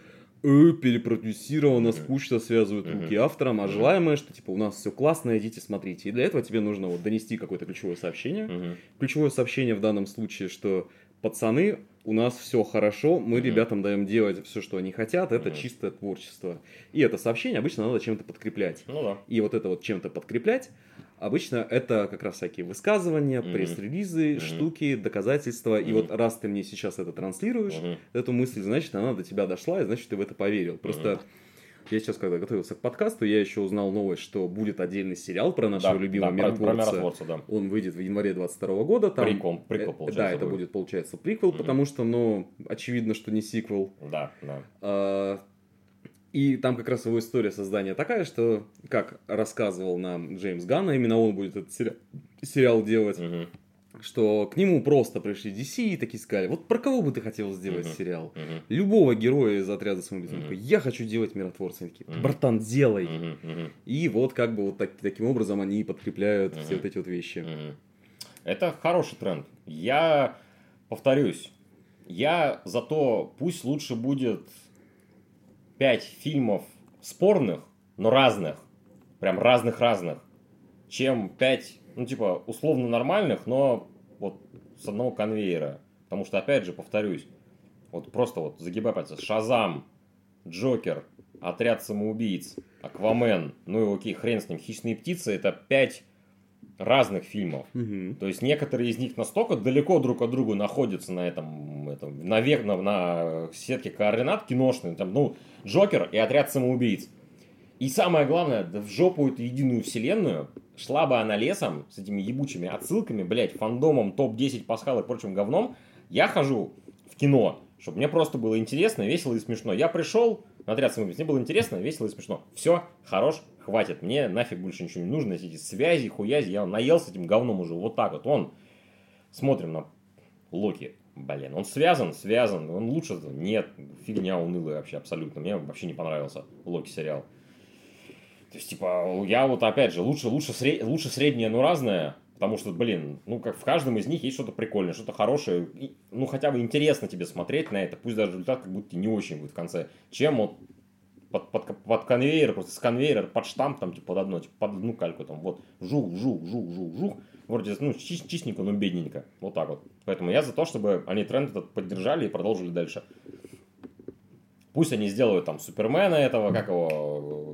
э, перепродюсировано, скучно связывают руки авторам, а желаемое, что типа у нас все классно, идите смотрите. И для этого тебе нужно вот донести какое-то ключевое сообщение. Ключевое сообщение в данном случае, что пацаны, у нас все хорошо, мы ребятам даем делать все, что они хотят, это чистое творчество. И это сообщение обычно надо чем-то подкреплять. Ну да. И вот это вот чем-то подкреплять, обычно это как раз всякие высказывания, пресс-релизы, штуки, доказательства. И вот раз ты мне сейчас это транслируешь, эту мысль, значит, она до тебя дошла, и значит, ты в это поверил. Просто я сейчас, когда готовился к подкасту, я еще узнал новость, что будет отдельный сериал про нашего Да, любимого да, про- про миротворца. миротворца, да. Он выйдет в январе 22 года. Там, Прикол, прикол, Э, получается, Да, это будет. будет, получается, приквел, Мгм. потому что, ну, очевидно, что не сиквел. Да, да. А, И там как раз его история создания такая, что, как рассказывал нам Джеймс Ганн, а именно он будет этот сери- сериал делать, Мгм. Что к нему просто пришли DC и такие сказали, вот про кого бы ты хотел сделать Мгм. сериал? Мгм. Любого героя из отряда самоубийц. Такой, я хочу делать миротворца. Они такие, братан, делай. Мгм. Мгм. И вот как бы вот так- таким образом они подкрепляют Мгм. все вот эти вот вещи. Мгм. Это хороший тренд. Я повторюсь, я за то, пусть лучше будет пять фильмов спорных, но разных, прям разных-разных, чем пять, ну типа, условно нормальных, но вот с одного конвейера. Потому что, опять же, повторюсь, вот просто вот загибай пальцы, Шазам, Джокер, Отряд самоубийц, Аквамен, ну и окей, хрен с ним, Хищные птицы, это пять разных фильмов. Мгм. То есть некоторые из них настолько далеко друг от друга находятся на этом, этом навек, на, на сетке координат киношной, там, ну, Джокер и Отряд самоубийц. И самое главное, да в жопу эту единую вселенную шла бы она лесом с этими ебучими отсылками, блядь, фандомом, топ-10 пасхал и прочим говном. Я хожу в кино, чтобы мне просто было интересно, весело и смешно. Я пришел на отряд самоубийц, мне было интересно, весело и смешно. Все, хорош, хватит. Мне нафиг больше ничего не нужно, эти связи, хуязи. Я наелся этим говном уже. Вот так вот. Он, смотрим на Локи. Блин, он связан, связан. Он лучше? Нет, фигня унылая вообще абсолютно. Мне вообще не понравился Локи сериал. То есть, типа, я вот опять же, лучше, лучше, сред... лучше среднее, но разное. Потому что, блин, ну как в каждом из них есть что-то прикольное, что-то хорошее. И, ну хотя бы интересно тебе смотреть на это. Пусть даже результат как будто не очень будет в конце. Чем вот под, под, под конвейер, просто с конвейера под штамп, там, типа, под одно, типа, под одну кальку, там, вот, жух, жух, жух, жух, жух. Вроде, ну, чис- чистенько, но бедненько. Вот так вот. Поэтому я за то, чтобы они тренд этот поддержали и продолжили дальше. Пусть они сделают там Супермена этого, как его,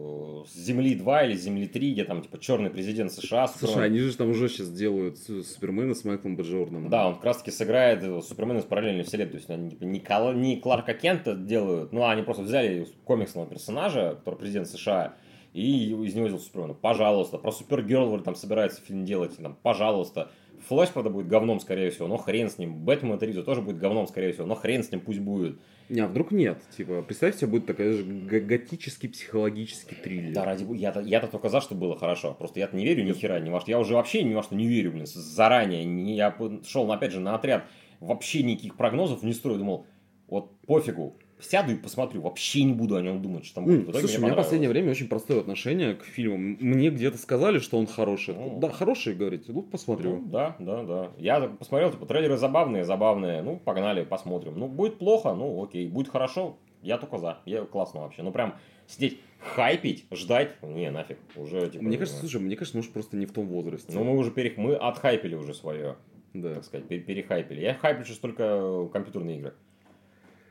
с Земли 2 или с Земли 3, где там, типа, черный президент США. Слушай, Супермен. они же там уже сейчас делают Су- Супермена с Майклом Б. Джорданом. Да, он как раз таки сыграет э, Супермена из параллельной вселенной. То есть они типа, не, Кала- не Кларка Кента делают, ну, а они просто взяли комиксного персонажа, который президент США, и из него сделали Супермена. Пожалуйста. Про Супергерл вроде там собирается фильм делать, там, пожалуйста. Флэш, правда, будет говном, скорее всего, но хрен с ним. Бэтмен Риза тоже будет говном, скорее всего, но хрен с ним пусть будет. Не, а вдруг нет? Типа, представь себе, будет такой же готический психологический триллер. Да, ради я-то, я-то только за, что было хорошо. Просто я-то не верю ни хера, ни во что. Я уже вообще ни во что не верю, блин, заранее. Не- Я шел, опять же, на отряд, вообще никаких прогнозов не строю. Думал, вот пофигу, сяду и посмотрю, вообще не буду о нем думать, что там будет. Итоге Слушай, у меня в последнее время очень простое отношение к фильмам. Мне где-то сказали, что он хороший. Ну. Да, хороший, говорите. Ну, посмотрю. Ну, да, да, да. Я посмотрел, типа, трейлеры забавные, забавные. Ну, погнали, посмотрим. Ну, будет плохо, ну, окей. Будет хорошо, я только за. Я классно вообще. Ну, прям сидеть, хайпить, ждать, не, нафиг. Уже, типа, Мне кажется, слушай, мне кажется, мы уж просто не в том возрасте. ну, мы уже перех... мы отхайпили уже свое. да. так сказать, пере- перехайпили. Я хайплю сейчас только компьютерные игры.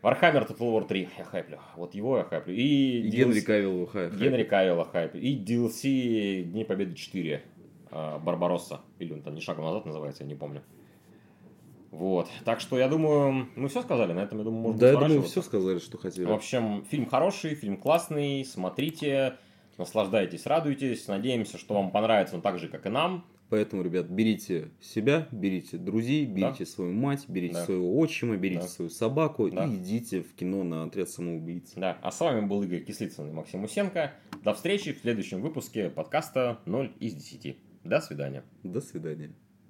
Warhammer Total War 3 я хайплю. Вот его я хайплю. И, И DLC Генри Кавилл хайп. Генри Кавилла хайплю. И DLC Дни Победы 4. а, Барбаросса. Или он там не шагом назад называется, я не помню. Вот. Так что я думаю, мы все сказали. На этом, я думаю, можно Да, я думаю, все сказали, что хотели. В общем, фильм хороший, фильм классный. Смотрите, наслаждайтесь, радуйтесь. Надеемся, что вам понравится он так же, как и нам. Поэтому, ребят, берите себя, берите друзей, берите свою мать, берите Да. своего отчима, берите Да. свою собаку Да. и идите в кино на отряд самоубийц. Да, а с вами был Игорь Кислицын и Максим Усенко. До встречи в следующем выпуске подкаста 0 из 10. До свидания. До свидания.